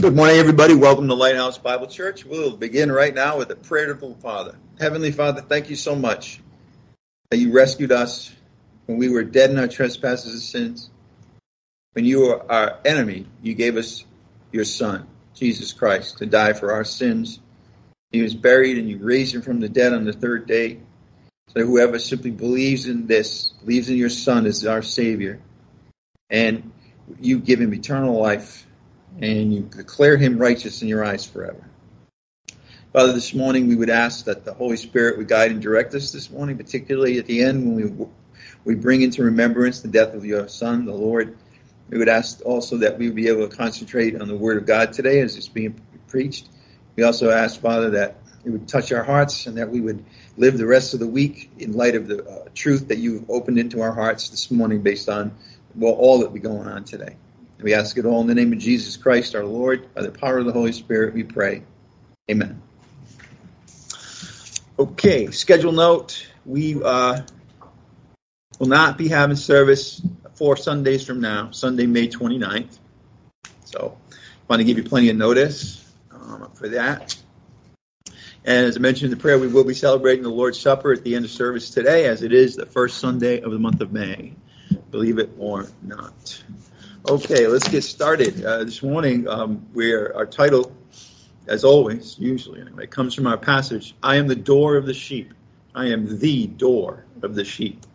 Good morning, everybody. Welcome to Lighthouse Bible Church. We'll begin right now with a prayer to the Father. Heavenly Father, thank you so much that you rescued us when we were dead in our trespasses and sins. When you were our enemy, you gave us your Son, Jesus Christ, to die for our sins. He was buried and you raised him from the dead on the third day. So whoever simply believes in this, believes in your Son as our Savior, and you give him eternal life and you declare him righteous in your eyes forever. Father, this morning we would ask that the Holy Spirit would guide and direct us this morning, particularly at the end when we we bring into remembrance the death of your Son, the Lord. We would ask also that we would be able to concentrate on the Word of God today as it's being preached. We also ask, Father, that it would touch our hearts and that we would live the rest of the week in light of the uh, truth that you've opened into our hearts this morning based on well all that be going on today. We ask it all in the name of Jesus Christ, our Lord, by the power of the Holy Spirit, we pray. Amen. Okay, schedule note. We uh, will not be having service four Sundays from now, Sunday, May 29th. So, I want to give you plenty of notice um, for that. And as I mentioned in the prayer, we will be celebrating the Lord's Supper at the end of service today, as it is the first Sunday of the month of May. Believe it or not. Okay, let's get started. Uh, this morning, um, our title, as always, usually anyway, comes from our passage I am the door of the sheep. I am the door of the sheep.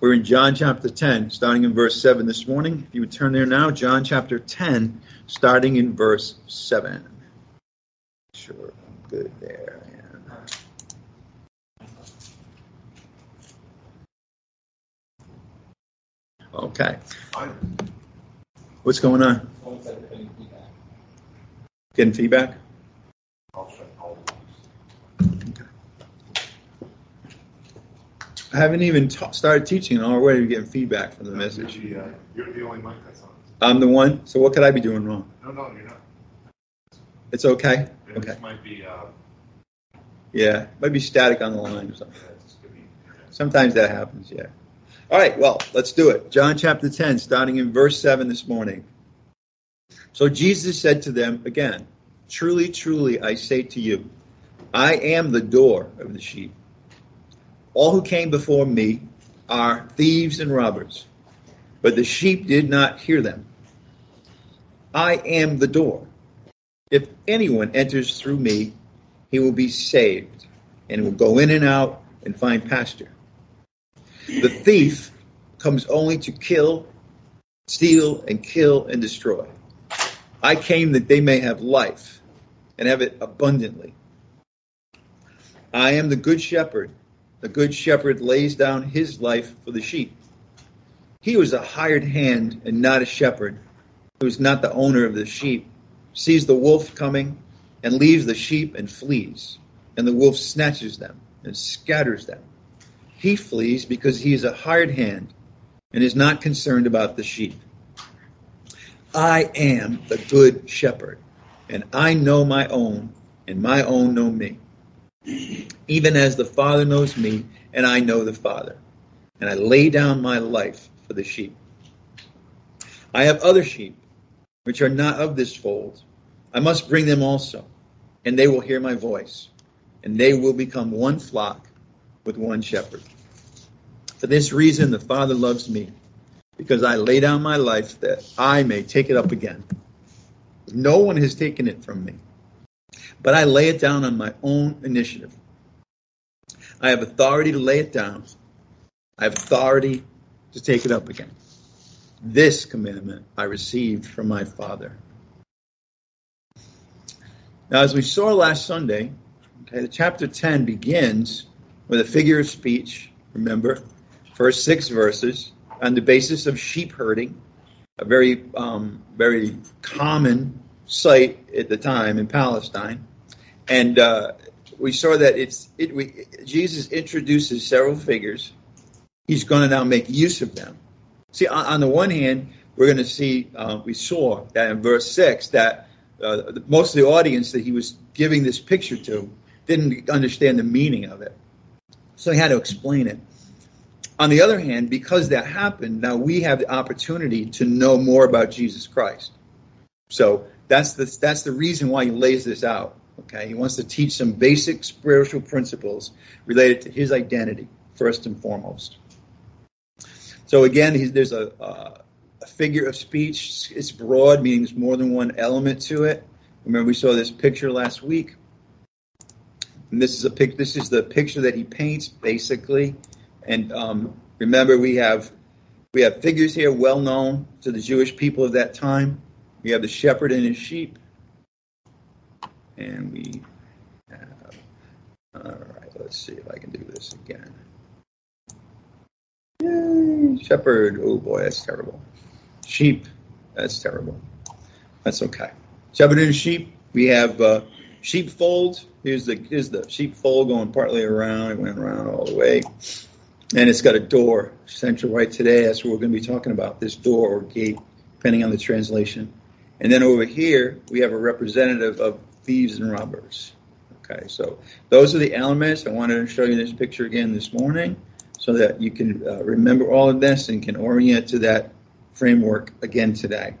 We're in John chapter 10, starting in verse 7 this morning. If you would turn there now, John chapter 10, starting in verse 7. Sure, I'm good there. Okay. What's going on? Getting feedback? I haven't even ta- started teaching and already getting feedback from the message. You're the, uh, you're the only mic that's on. I'm the one, so what could I be doing wrong? No, no, you're not. It's okay? It Okay. might be, uh, Yeah, might be static on the line or something. yeah, it's just gonna be. Sometimes that happens, yeah. All right, well, let's do it. John chapter 10, starting in verse 7 this morning. So Jesus said to them again, Truly, truly, I say to you, I am the door of the sheep. All who came before me are thieves and robbers, but the sheep did not hear them. I am the door. If anyone enters through me, he will be saved and will go in and out and find pasture. The thief comes only to kill, steal, and kill and destroy. I came that they may have life and have it abundantly. I am the good shepherd. The good shepherd lays down his life for the sheep. He was a hired hand and not a shepherd, who is not the owner of the sheep, sees the wolf coming and leaves the sheep and flees, and the wolf snatches them and scatters them. He flees because he is a hired hand and is not concerned about the sheep. I am the good shepherd, and I know my own, and my own know me. Even as the Father knows me, and I know the Father, and I lay down my life for the sheep. I have other sheep, which are not of this fold. I must bring them also, and they will hear my voice, and they will become one flock with one shepherd. For this reason, the Father loves me, because I lay down my life that I may take it up again. No one has taken it from me, but I lay it down on my own initiative. I have authority to lay it down. I have authority to take it up again. This commandment I received from my Father. Now, as we saw last Sunday, okay, the chapter 10 begins with a figure of speech, remember, first six verses, on the basis of sheep herding, a very, um, very common sight at the time in Palestine. And uh, we saw that it's it, we, Jesus introduces several figures. He's going to now make use of them. See, on, on the one hand, we're going to see, uh, we saw that in verse 6 that uh, most of the audience that he was giving this picture to didn't understand the meaning of it. So he had to explain it. On the other hand, because that happened, now we have the opportunity to know more about Jesus Christ. So that's the that's the reason why he lays this out. Okay, he wants to teach some basic spiritual principles related to his identity first and foremost. So again, there's a, uh, a figure of speech. It's broad, meaning there's more than one element to it. Remember, we saw this picture last week. And this is a pic. This is the picture that he paints, basically. And um, remember, we have we have figures here well known to the Jewish people of that time. We have the shepherd and his sheep, and we have. All right, let's see if I can do this again. Yay, shepherd. Oh boy, that's terrible. Sheep. That's terrible. That's okay. Shepherd and sheep. We have uh, sheepfold. Here's the here's the sheepfold going partly around. It went around all the way, and it's got a door central right today. That's what we're going to be talking about. This door or gate, depending on the translation. And then over here we have a representative of thieves and robbers. Okay, so those are the elements. I wanted to show you this picture again this morning so that you can uh, remember all of this and can orient to that framework again today.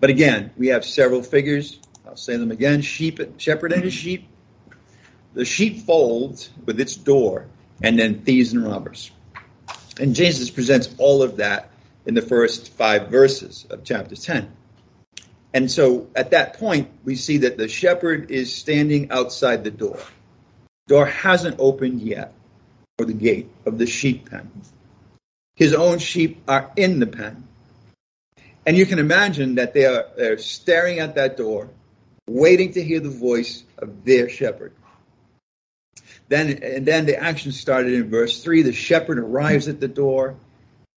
But again, we have several figures. I'll say them again. Sheep, shepherd and his sheep, the sheep sheepfold with its door, and then thieves and robbers. And Jesus presents all of that in the first five verses of chapter 10. And so at that point, we see that the shepherd is standing outside the door. Door hasn't opened yet or the gate of the sheep pen. His own sheep are in the pen. And you can imagine that they are staring at that door, waiting to hear the voice of their shepherd. Then and then the action started in verse three. The shepherd arrives at the door.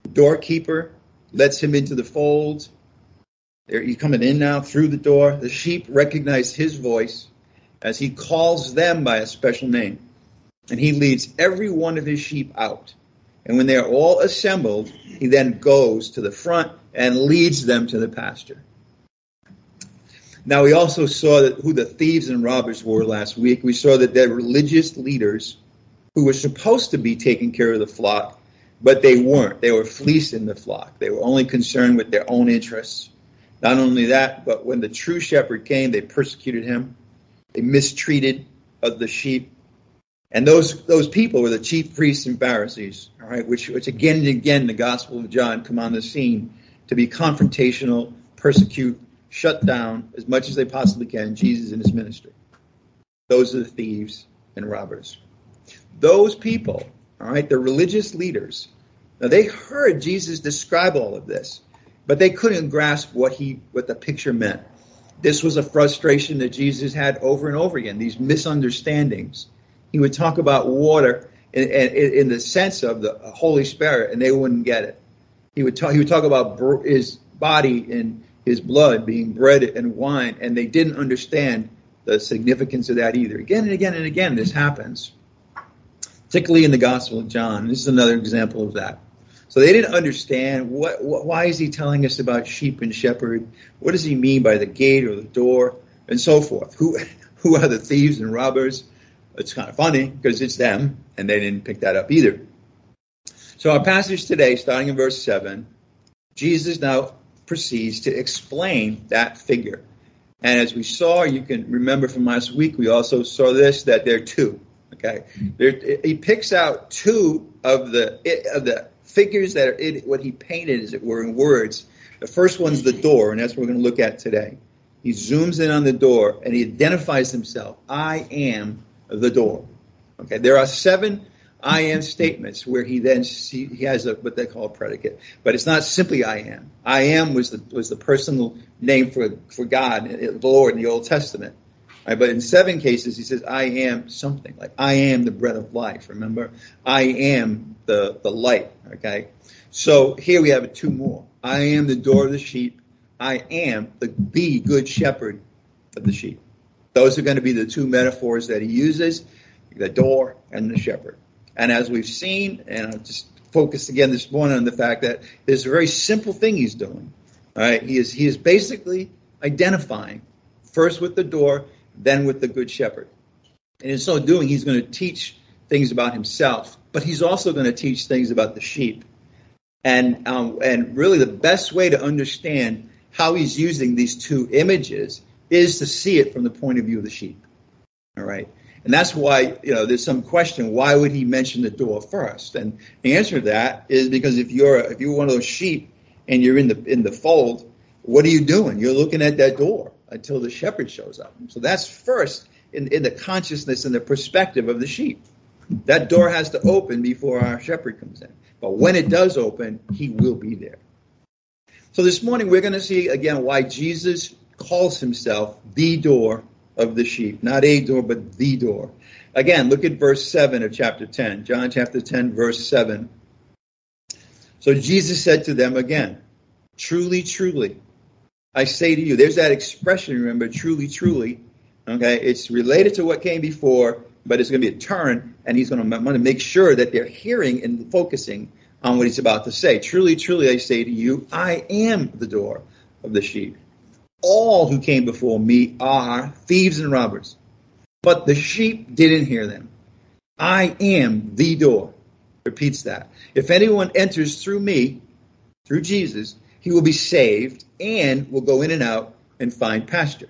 The doorkeeper lets him into the fold. There, he's coming in now through the door. The sheep recognize his voice as he calls them by a special name and he leads every one of his sheep out. And when they are all assembled, he then goes to the front and leads them to the pasture. Now, we also saw that who the thieves and robbers were last week. We saw that they're religious leaders who were supposed to be taking care of the flock, but they weren't. They were fleecing the flock. They were only concerned with their own interests. Not only that, but when the true shepherd came, they persecuted him. They mistreated the sheep and those those people were the chief priests and Pharisees, all right, which which again and again the Gospel of John come on the scene to be confrontational, persecute, shut down as much as they possibly can Jesus and his ministry. Those are the thieves and robbers. Those people, all right, the religious leaders, now they heard Jesus describe all of this, but they couldn't grasp what he what the picture meant. This was a frustration that Jesus had over and over again, these misunderstandings he would talk about water in, in, in, the sense of the Holy Spirit, and they wouldn't get it. He would talk. He would talk about his body and his blood being bread and wine, and they didn't understand the significance of that either. Again and again and again, this happens, particularly in the Gospel of John. This is another example of that. So they didn't understand what, what, why is he telling us about sheep and shepherd? What does he mean by the gate or the door and so forth? Who who are the thieves and robbers? It's kind of funny because it's them, and they didn't pick that up either. So, our passage today, starting in verse 7, Jesus now proceeds to explain that figure. And as we saw, you can remember from last week, we also saw this that there are two. Okay, there, he picks out two of the of the figures that are in what he painted, as it were, in words. The first one's the door, and that's what we're going to look at today. He zooms in on the door and he identifies himself. I am the door. Okay, there are seven I am statements where he then see, he has a, what they call a predicate, but it's not simply I am. I am was the was the personal name for for God, eh, eh, the Lord in the Old Testament. Right, but in seven cases, he says, I am something. Like, I am the bread of life, remember? I am the, the light, okay? So here we have two more. I am the door of the sheep. I am the, the good shepherd of the sheep. Those are going to be the two metaphors that he uses the door and the shepherd. And as we've seen, and I'll just focus again this morning on the fact that there's a very simple thing he's doing. All right, he is he is basically identifying first with the door, then with the good shepherd. And in so doing, he's going to teach things about himself, but he's also going to teach things about the sheep. And um, and really, the best way to understand how he's using these two images is to see it from the point of view of the sheep. All right. And that's why, you know, there's some question, why would he mention the door first? And the answer to that is because if you're, if you're one of those sheep and you're in the, in the fold, what are you doing? You're looking at that door until the shepherd shows up. So that's first in, in the consciousness and the perspective of the sheep. That door has to open before our shepherd comes in. But when it does open, he will be there. So this morning we're going to see again why Jesus calls himself the door of the sheep. Not a door, but the door. Again, look at verse 7 of chapter 10. John chapter 10, verse 7. So Jesus said to them again, Truly, truly, I say to you. There's that expression, remember, truly, truly. Okay, it's related to what came before, but it's going to be a turn, and he's going to make sure that they're hearing and focusing on what he's about to say. Truly, truly, I say to you, I am the door of the sheep. All who came before me are thieves and robbers, but the sheep didn't hear them. I am the door. Repeats that. If anyone enters through me, through Jesus, he will be saved and will go in and out and find pasture.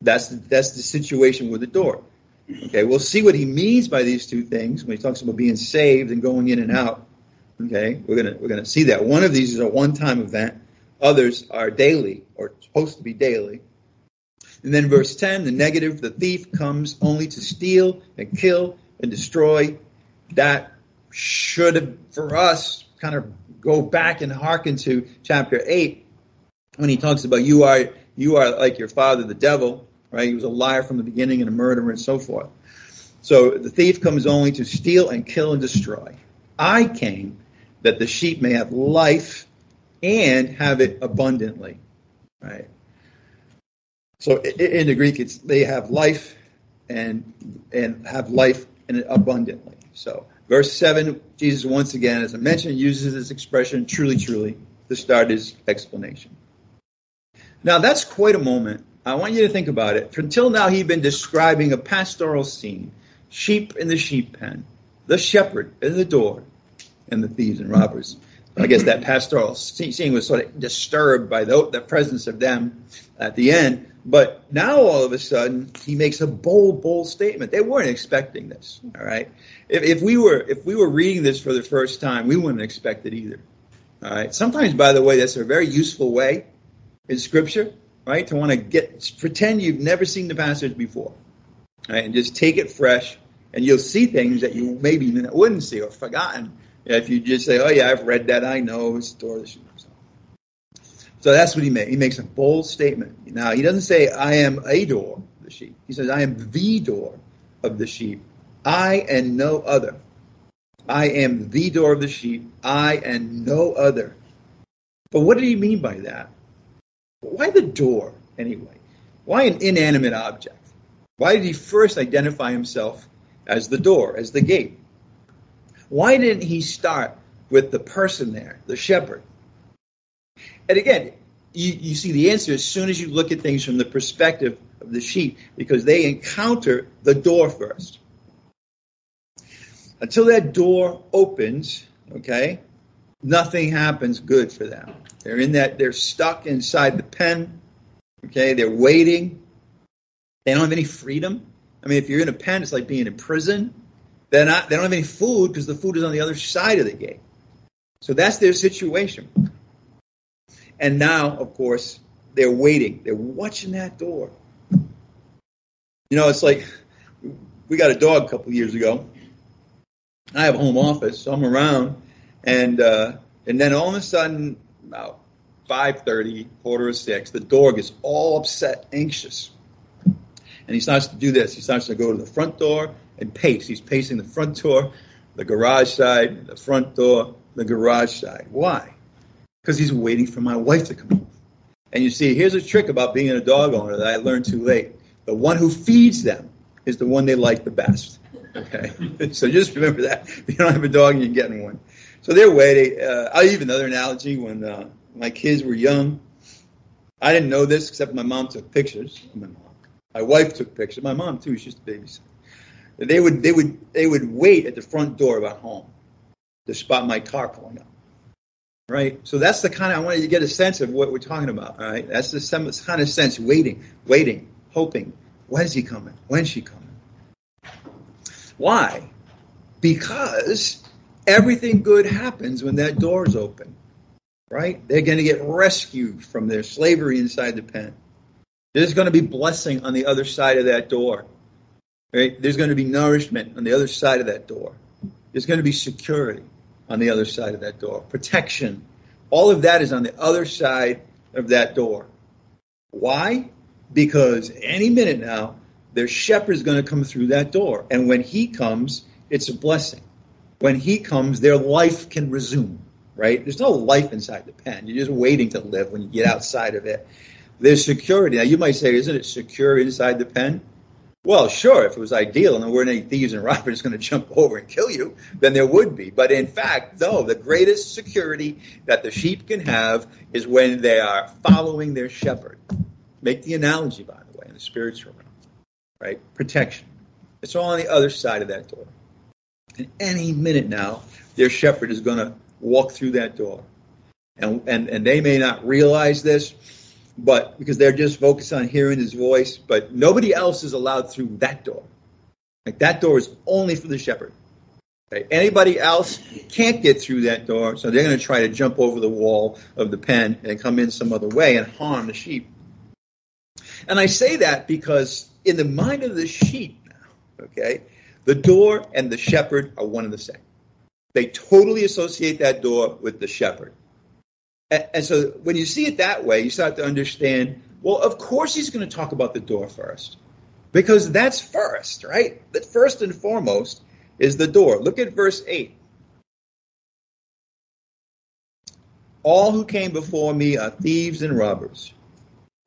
That's the, that's the situation with the door. Okay, we'll see what he means by these two things when he talks about being saved and going in and out. Okay, we're gonna we're gonna see that one of these is a one-time event. Others are daily or supposed to be daily. And then verse 10, the negative, the thief comes only to steal and kill and destroy. That should for us, kind of go back and hearken to chapter 8 when he talks about you are you are like your father the devil right he was a liar from the beginning and a murderer and so forth so the thief comes only to steal and kill and destroy i came that the sheep may have life and have it abundantly right so in the greek it's they have life and and have life and abundantly so Verse 7, Jesus once again, as I mentioned, uses this expression, truly, truly, to start his explanation. Now, that's quite a moment. I want you to think about it. Until now, he'd been describing a pastoral scene sheep in the sheep pen, the shepherd in the door, and the thieves and robbers. I guess that pastoral scene was sort of disturbed by the, the presence of them at the end. But now all of a sudden he makes a bold, bold statement. They weren't expecting this. All right. If, if we were if we were reading this for the first time, we wouldn't expect it either. All right. Sometimes, by the way, that's a very useful way in Scripture, right? To want to get pretend you've never seen the passage before, right? And just take it fresh, and you'll see things that you maybe wouldn't see or forgotten if you just say, "Oh yeah, I've read that. I know it's door of the sheep." So that's what he made. He makes a bold statement. Now, he doesn't say, I am a door of the sheep. He says, I am the door of the sheep. I and no other. I am the door of the sheep. I and no other. But what did he mean by that? Why the door, anyway? Why an inanimate object? Why did he first identify himself as the door, as the gate? Why didn't he start with the person there, the shepherd? And again, you, you see the answer as soon as you look at things from the perspective of the sheep, because they encounter the door first. Until that door opens, okay, nothing happens good for them. They're in that, they're stuck inside the pen, okay, they're waiting. They don't have any freedom. I mean, if you're in a pen, it's like being in prison. They're not, they don't have any food because the food is on the other side of the gate. So that's their situation. And now, of course, they're waiting. They're watching that door. You know, it's like we got a dog a couple years ago. I have a home office, so I'm around, and uh, and then all of a sudden, about five thirty, quarter of six, the dog is all upset, anxious, and he starts to do this. He starts to go to the front door and pace. He's pacing the front door, the garage side, the front door, the garage side. Why? because he's waiting for my wife to come home. And you see, here's a trick about being a dog owner that I learned too late. The one who feeds them is the one they like the best. Okay, so just remember that. If you don't have a dog, you're getting one. So they're waiting. Uh, I'll give another analogy. When uh, my kids were young, I didn't know this except my mom took pictures. My mom, my wife took pictures. My mom too. She's just a babysitter. They would they would they would wait at the front door of our home to spot my car pulling up. Right? So that's the kind of, I wanted to get a sense of what we're talking about. All right? That's the kind of sense, waiting, waiting, hoping. When's he coming? When's she coming? Why? Because everything good happens when that door is open. Right? They're going to get rescued from their slavery inside the pen. There's going to be blessing on the other side of that door. Right? There's going to be nourishment on the other side of that door. There's going to be security on the other side of that door, protection. All of that is on the other side of that door. Why? Because any minute now, their shepherd is going to come through that door. And when he comes, it's a blessing. When he comes, their life can resume, right? There's no life inside the pen. You're just waiting to live when you get outside of it. There's security. Now, you might say, isn't it secure inside the pen? Well, sure, if it was ideal and there weren't any thieves and robbers going to jump over and kill you, then there would be. But in fact, no, the greatest security that the sheep can have is when they are following their shepherd. Make the analogy, by the way, in the spiritual realm, right? Protection. It's all on the other side of that door. And any minute now, their shepherd is going to walk through that door. And, and, and they may not realize this, but because they're just focused on hearing his voice, but nobody else is allowed through that door. Like that door is only for the shepherd. Okay? Anybody else can't get through that door, so they're going to try to jump over the wall of the pen and come in some other way and harm the sheep. And I say that because in the mind of the sheep now, okay, the door and the shepherd are one and the same. They totally associate that door with the shepherd. And, so when you see it that way, you start to understand, well, of course he's going to talk about the door first. Because that's first, right? That first and foremost is the door. Look at verse 8. All who came before me are thieves and robbers.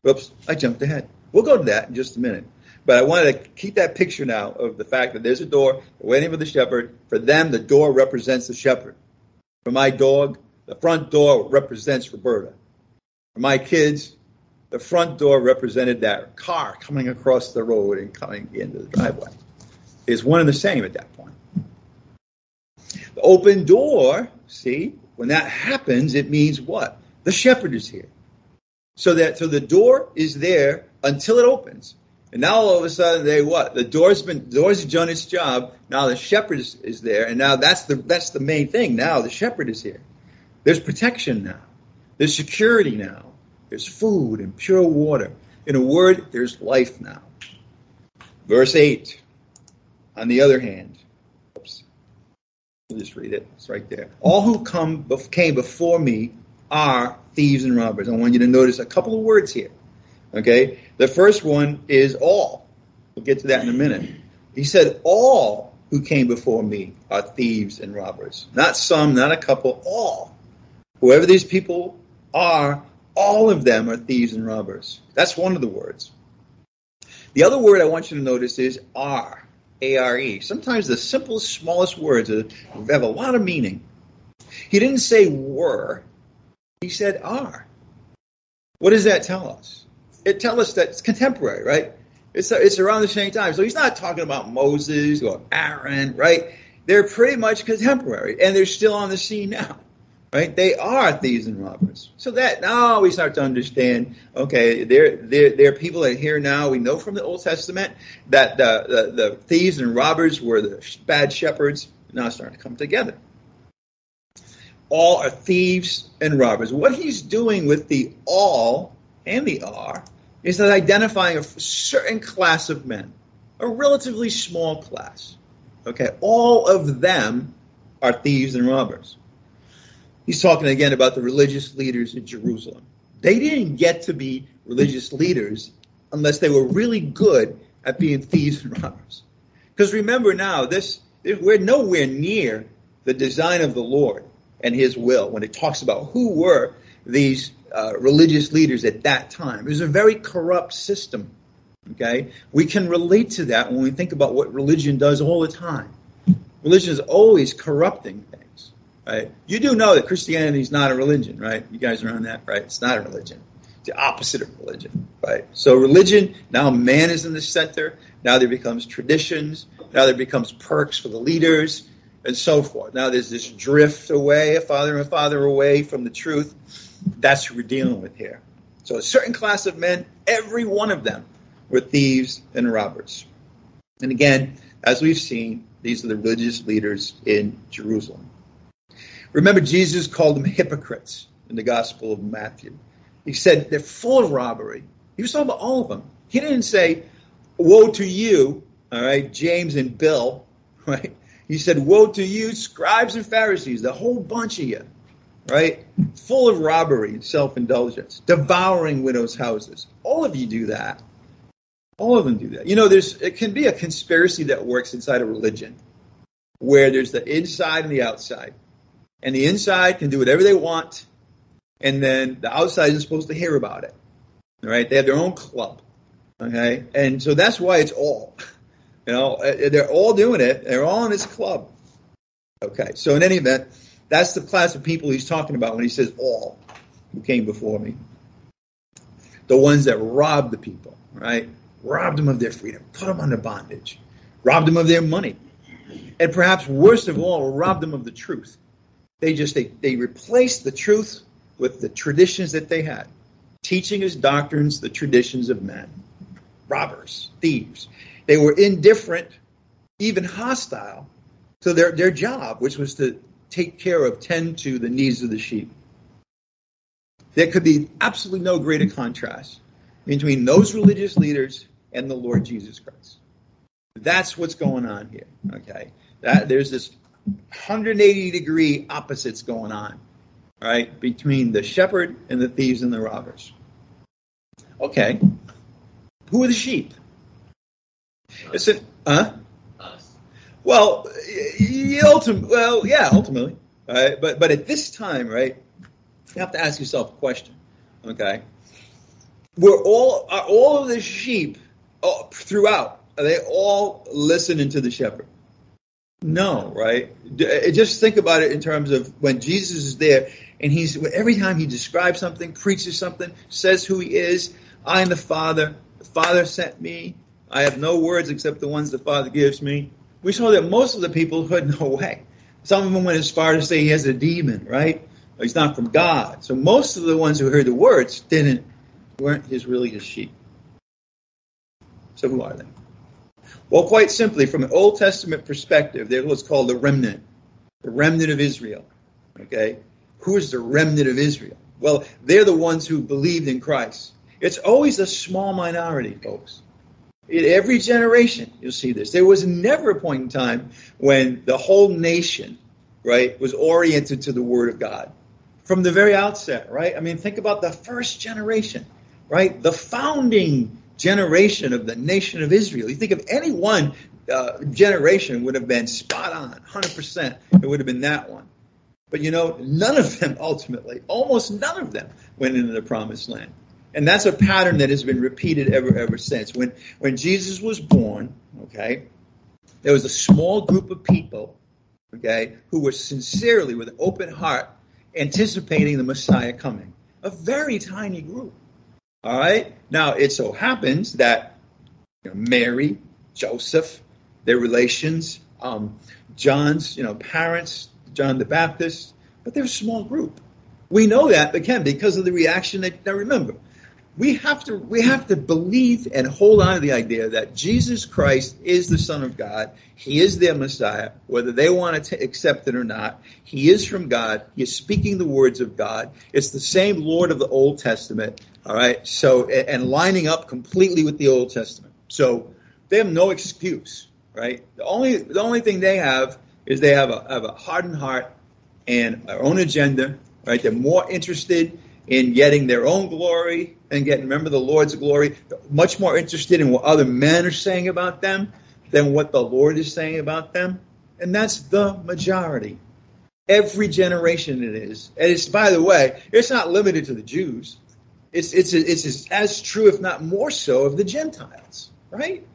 Oops, I jumped ahead. We'll go to that in just a minute. But I wanted to keep that picture now of the fact that there's a door waiting for the shepherd. For them, the door represents the shepherd. For my dog, the front door represents Roberta. For my kids, the front door represented that car coming across the road and coming into the driveway. Is one and the same at that point. The open door, see, when that happens, it means what? The shepherd is here. So that so the door is there until it opens. And now all of a sudden they what? The door's been the door's done its job. Now the shepherd is, is there, and now that's the that's the main thing. Now the shepherd is here. There's protection now. There's security now. There's food and pure water. In a word, there's life now. Verse 8. On the other hand, oops, I'll just read it. It's right there. All who come came before me are thieves and robbers. I want you to notice a couple of words here. Okay? The first one is all. We'll get to that in a minute. He said, All who came before me are thieves and robbers. Not some, not a couple, all. Whoever these people are, all of them are thieves and robbers. That's one of the words. The other word I want you to notice is are. A-R-E. Sometimes the simplest, smallest words have a lot of meaning. He didn't say were, he said are. What does that tell us? It tells us that it's contemporary, right? It's, it's around the same time. So he's not talking about Moses or Aaron, right? They're pretty much contemporary, and they're still on the scene now right? They are thieves and robbers. So that now we start to understand. Okay, there there there are people that are here now. We know from the Old Testament that the, the, the thieves and robbers were the bad shepherds. Now starting to come together. All are thieves and robbers. What he's doing with the all and the are is that identifying a certain class of men, a relatively small class. Okay, all of them are thieves and robbers. He's talking again about the religious leaders in Jerusalem. They didn't get to be religious leaders unless they were really good at being thieves and robbers. Because remember now, this we're nowhere near the design of the Lord and His will when it talks about who were these uh, religious leaders at that time. It was a very corrupt system. Okay, we can relate to that when we think about what religion does all the time. Religion is always corrupting things right? You do know that Christianity is not a religion, right? You guys are on that, right? It's not a religion. It's the opposite of religion, right? So religion, now man is in the center. Now there becomes traditions. Now there becomes perks for the leaders. and so forth. Now there's this drift away, a father and father away from the truth. That's who we're dealing with here. So a certain class of men, every one of them were thieves and robbers. And again, as we've seen, these are the religious leaders in Jerusalem. Remember, Jesus called them hypocrites in the Gospel of Matthew. He said they're full of robbery. He was talking about all of them. He didn't say, Woe to you, all right, James and Bill, right? He said, Woe to you, scribes and Pharisees, the whole bunch of you, right? Full of robbery and self indulgence, devouring widows' houses. All of you do that. All of them do that. You know, there's it can be a conspiracy that works inside a religion where there's the inside and the outside. And the inside can do whatever they want, and then the outside is supposed to hear about it. All right? They have their own club. Okay? And so that's why it's all. You know, uh, they're all doing it. They're all in this club. Okay. So in any event, that's the class of people he's talking about when he says all who came before me. The ones that robbed the people, right? Robbed them of their freedom, put them under bondage, robbed them of their money, and perhaps worst of all, robbed them of the truth. They just they, they replaced the truth with the traditions that they had, teaching as doctrines the traditions of men. Robbers, thieves. They were indifferent, even hostile to their, their job, which was to take care of, tend to the needs of the sheep. There could be absolutely no greater contrast between those religious leaders and the Lord Jesus Christ. That's what's going on here. Okay, that there's this 180 degree opposites going on, right, between the shepherd and the thieves and the robbers. Okay, who are the sheep? It's an, huh? Us. Well, ultimately, well, yeah, ultimately, right? But but at this time, right, you have to ask yourself a question. Okay, we're all are all of the sheep oh, throughout. Are they all listening to the shepherd? No, right? Uh, just think about it in terms of when Jesus is there, and he's every time he describes something, preaches something, says who he is. I am the Father. The Father sent me. I have no words except the ones the Father gives me. We saw that most of the people heard no way. Some of them went as far as to say he has a demon, right? He's not from God. So most of the ones who heard the words didn't weren't his really his sheep. So who are they? Well, quite simply, from an Old Testament perspective, they're what's called the remnant, the remnant of Israel. Okay, who is the remnant of Israel? Well, they're the ones who believed in Christ. It's always a small minority, folks. In every generation, you'll see this. There was never a point in time when the whole nation, right, was oriented to the Word of God from the very outset, right? I mean, think about the first generation, right? The founding generation of the nation of Israel. You think of any one uh, generation would have been spot on, 100%. It would have been that one. But you know, none of them ultimately, almost none of them went into the promised land. And that's a pattern that has been repeated ever, ever since. When, when Jesus was born, okay, there was a small group of people, okay, who were sincerely, with an open heart, anticipating the Messiah coming. A very tiny group. All right? Now, it so happens that you know, Mary, Joseph, their relations, um, John's, you know, parents, John the Baptist, but they're a small group. We know that again because of the reaction that now remember, we have to we have to believe and hold on to the idea that Jesus Christ is the Son of God. He is their Messiah, whether they want to accept it or not. He is from God. He is speaking the words of God. It's the same Lord of the Old Testament. All right. So and lining up completely with the Old Testament. So they have no excuse, right? The only the only thing they have is they have a have a hardened heart and their own agenda, right? They're more interested in getting their own glory and getting, remember, the Lord's glory. Much more interested in what other men are saying about them than what the Lord is saying about them. And that's the majority. Every generation it is. And it's, by the way, it's not limited to the Jews. It's, it's, it's as true, if not more so, of the Gentiles, right?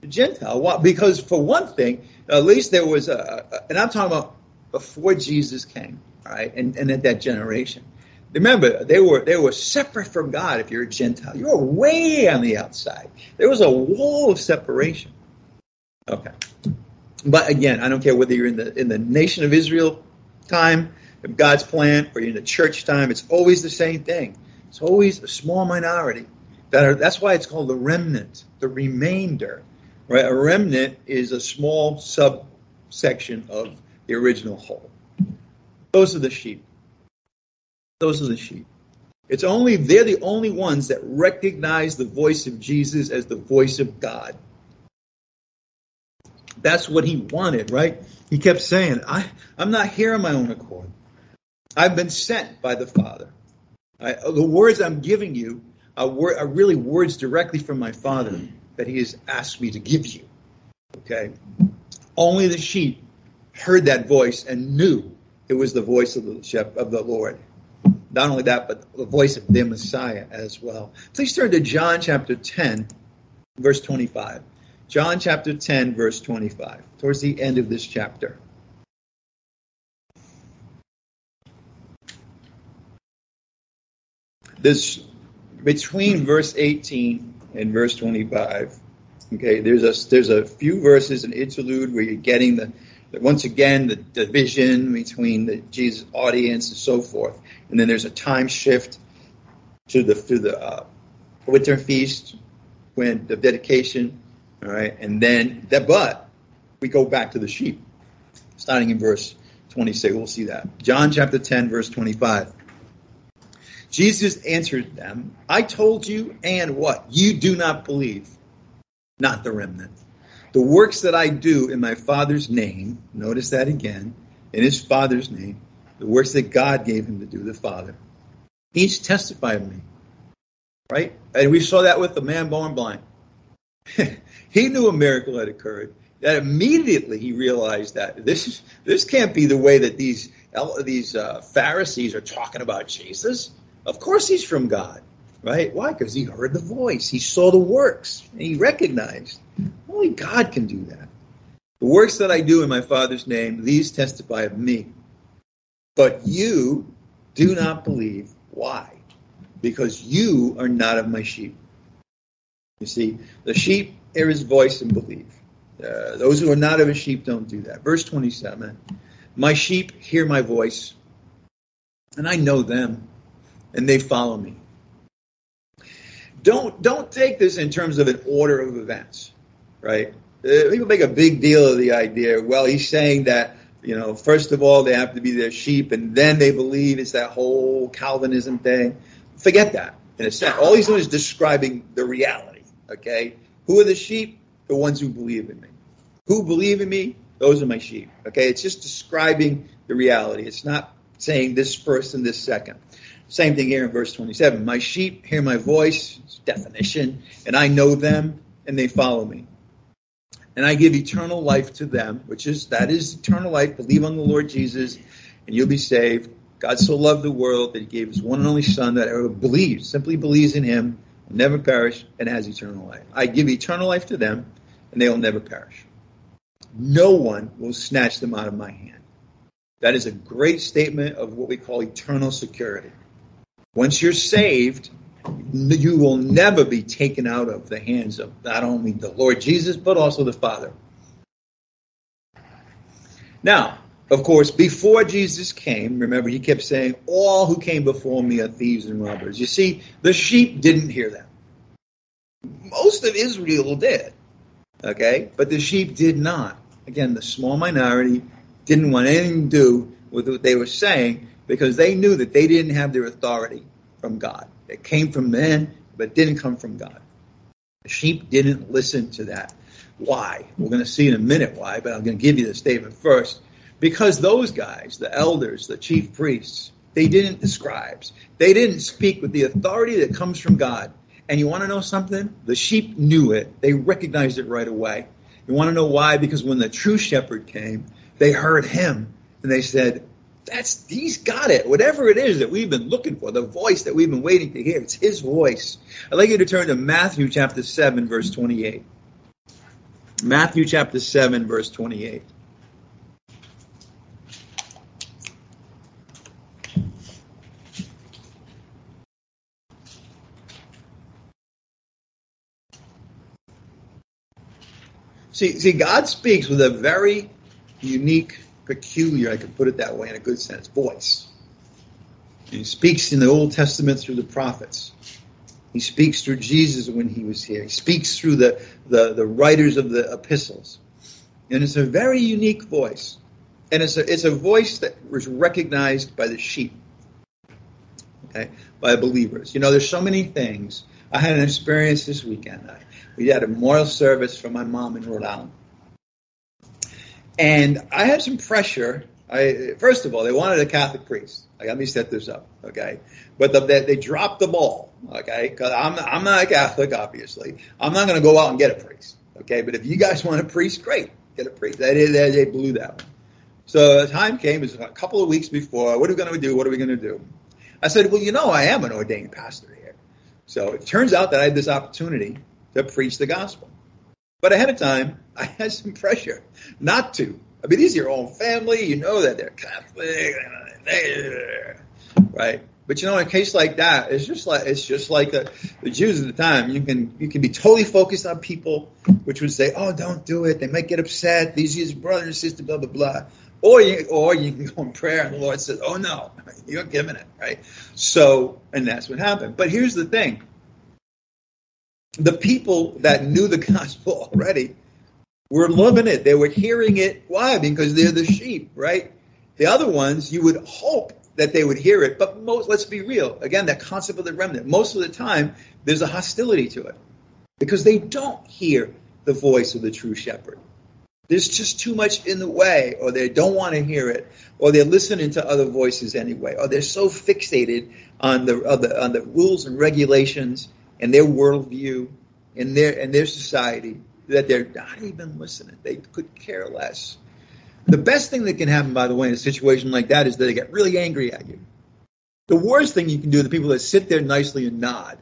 The Gentile. Because for one thing, at least there was a, and I'm talking about before Jesus came, right? And, and at that generation Remember, they were they were separate from God. If you're a Gentile, you're way on the outside. There was a wall of separation. Okay. But again, I don't care whether you're in the in the nation of Israel time of God's plan or you're in the church time. It's always the same thing. It's always a small minority that are. That's why it's called the remnant, the remainder. Right? A remnant is a small subsection of the original whole. Those are the sheep. Those are the sheep. It's only they're the only ones that recognize the voice of Jesus as the voice of God. That's what he wanted, right? He kept saying, I, I'm not here on my own accord. I've been sent by the Father. I, the words I'm giving you are, wor- are really words directly from my Father that he has asked me to give you. Okay? Only the sheep heard that voice and knew it was the voice of the, shepherd, of the Lord. Not only that, but the voice of their Messiah as well. Please turn to John chapter 10, verse 25. John chapter 10, verse 25, towards the end of this chapter. This between verse 18 and verse 25. Okay, there's a there's a few verses, an interlude where you're getting the once again the division between the Jesus audience and so forth, and then there's a time shift to the to the uh, winter feast when the dedication all right, and then that, but we go back to the sheep, starting in verse 26. We'll see that. John chapter 10, verse 25. Jesus answered them, I told you, and what? You do not believe, not the remnant. The works that I do in my Father's name, notice that again, in his Father's name, the works that God gave him to do, the Father, each testify of me. Right? And we saw that with the man born blind. he knew a miracle had occurred. That immediately he realized that this this can't be the way that these these uh, Pharisees are talking about Jesus. Of course, he's from God, right? Why? Because he heard the voice, he saw the works, and he recognized only God can do that. The works that I do in my Father's name, these testify of me. But you do not believe. Why? Because you are not of my sheep. You see, the sheep hear his voice and believe. Uh, those who are not of his sheep don't do that. Verse 27 My sheep hear my voice, and I know them, and they follow me. Don't, don't take this in terms of an order of events, right? Uh, people make a big deal of the idea. Well, he's saying that, you know, first of all, they have to be their sheep, and then they believe it's that whole Calvinism thing. Forget that. In a sense, all he's doing is describing the reality. Okay, who are the sheep? The ones who believe in me. Who believe in me? Those are my sheep. Okay, it's just describing the reality. It's not saying this first and this second. Same thing here in verse 27. My sheep hear my voice, definition, and I know them and they follow me. And I give eternal life to them, which is, that is eternal life. Believe on the Lord Jesus and you'll be saved. God so loved the world that he gave his one and only son that whoever believes, simply believes in him, will never perish and has eternal life. I give eternal life to them and they will never perish. No one will snatch them out of my hand. That is a great statement of what we call eternal security. Once you're saved, you will never be taken out of the hands of not only the Lord Jesus, but also the Father. Now, of course, before Jesus came, remember, he kept saying, All who came before me are thieves and robbers. You see, the sheep didn't hear that. Most of Israel did, okay? But the sheep did not. Again, the small minority didn't want anything to do with what they were saying because they knew that they didn't have their authority from God. It came from men, but didn't come from God. The sheep didn't listen to that. Why? We're going to see in a minute why, but I'm going to give you the statement first. Because those guys, the elders, the chief priests, they didn't, the scribes, they didn't speak with the authority that comes from God. And you want to know something? The sheep knew it. They recognized it right away. You want to know why? Because when the true shepherd came, they heard him and they said, that's he's got it. Whatever it is that we've been looking for, the voice that we've been waiting to hear, it's his voice. I'd like you to turn to Matthew chapter 7, verse 28. Matthew chapter 7, verse 28. See, see, God speaks with a very unique, peculiar, I could put it that way in a good sense, voice. And he speaks in the Old Testament through the prophets. He speaks through Jesus when he was here. He speaks through the, the, the writers of the epistles. And it's a very unique voice. And it's a, it's a voice that was recognized by the sheep, okay, by believers. You know, there's so many things. I had an experience this weekend. I, we had a memorial service for my mom in Rhode Island. And I had some pressure. I, first of all, they wanted a Catholic priest. I let me set this up, okay? But the, they, they dropped the ball, okay? Because I'm, I'm not a Catholic, obviously. I'm not going to go out and get a priest, okay? But if you guys want a priest, great, get a priest. They, they, they blew that one. So the time came, it was a couple of weeks before, what are we going to do? What are we going to do? I said, well, you know, I am an ordained pastor here. So it turns out that I had this opportunity to preach the gospel. But ahead of time, I had some pressure not to. I mean, these are your own family. You know that they're Catholic, right? But you know, in a case like that, it's just like it's just like the, the Jews at the time. You can you can be totally focused on people, which would say, "Oh, don't do it. They might get upset. These are his brothers and sisters, blah blah blah." Or you or you can go in prayer, and the Lord says, "Oh no, you're giving it right." So, and that's what happened. But here's the thing: the people that knew the gospel already were loving it. They were hearing it. Why? Because they're the sheep, right? The other ones, you would hope that they would hear it, but most, let's be real. Again, that concept of the remnant, most of the time, there's a hostility to it because they don't hear the voice of the true shepherd. There's just too much in the way, or they don't want to hear it, or they're listening to other voices anyway, or they're so fixated on the, on the, on the rules and regulations and their worldview and their and their society that they're not even listening. They could care less. The best thing that can happen, by the way, in a situation like that is that they get really angry at you. The worst thing you can do the people that sit there nicely and nod,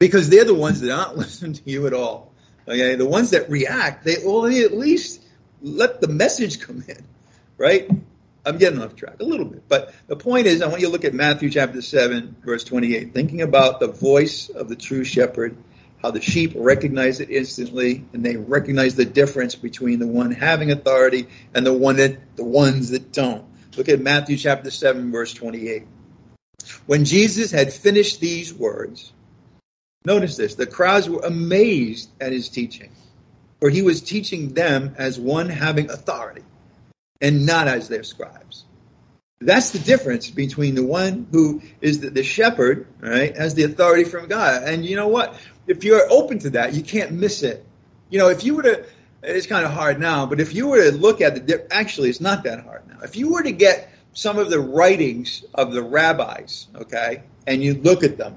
because they're the ones that aren't listening to you at all. Okay, the ones that react, they they at least let the message come in, right? I'm getting off track a little bit, but the point is, I want you to look at Matthew chapter seven, verse 28, thinking about the voice of the true shepherd how the sheep recognize it instantly and they recognize the difference between the one having authority and the one that the ones that don't. Look at Matthew chapter 7 verse 28. When Jesus had finished these words, notice this, the crowds were amazed at his teaching, for he was teaching them as one having authority and not as their scribes. That's the difference between the one who is the, the shepherd, right, has the authority from God. And you know what? If you're open to that, you can't miss it. You know, if you were to, it's kind of hard now, but if you were to look at the, actually, it's not that hard now. If you were to get some of the writings of the rabbis, okay, and you look at them,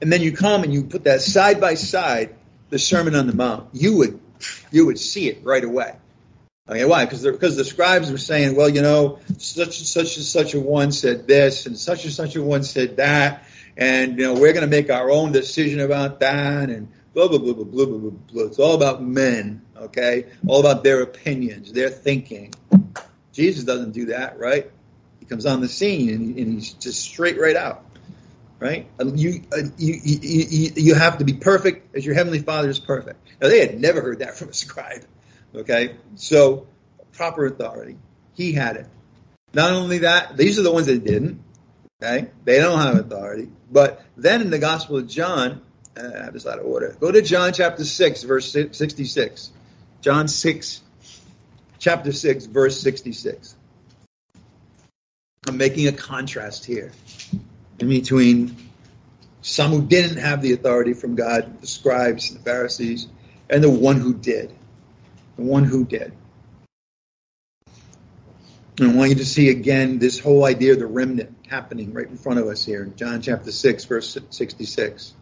and then you come and you put that side by side, the Sermon on the Mount, you would, you would see it right away. Okay, why? Because because the scribes were saying, well, you know, such and such and such a one said this, and such and such a one said that, and you know, we're going to make our own decision about that, and blah blah blah blah blah blah blah. It's all about men, okay? All about their opinions, their thinking. Jesus doesn't do that, right? He comes on the scene and, and he's just straight right out, right? Uh, you you you you have to be perfect as your heavenly Father is perfect. Now they had never heard that from a scribe. Okay, so proper authority. He had it. Not only that, these are the ones that didn't. Okay, they don't have authority. But then in the Gospel of John, uh, I have this out of order. Go to John chapter six, verse sixty-six. John six, chapter six, verse sixty-six. I'm making a contrast here in between some who didn't have the authority from God, the scribes, and the Pharisees, and the one who did the one who did. And I want you to see again this whole idea of the remnant happening right in front of us here in John chapter 6, verse 66.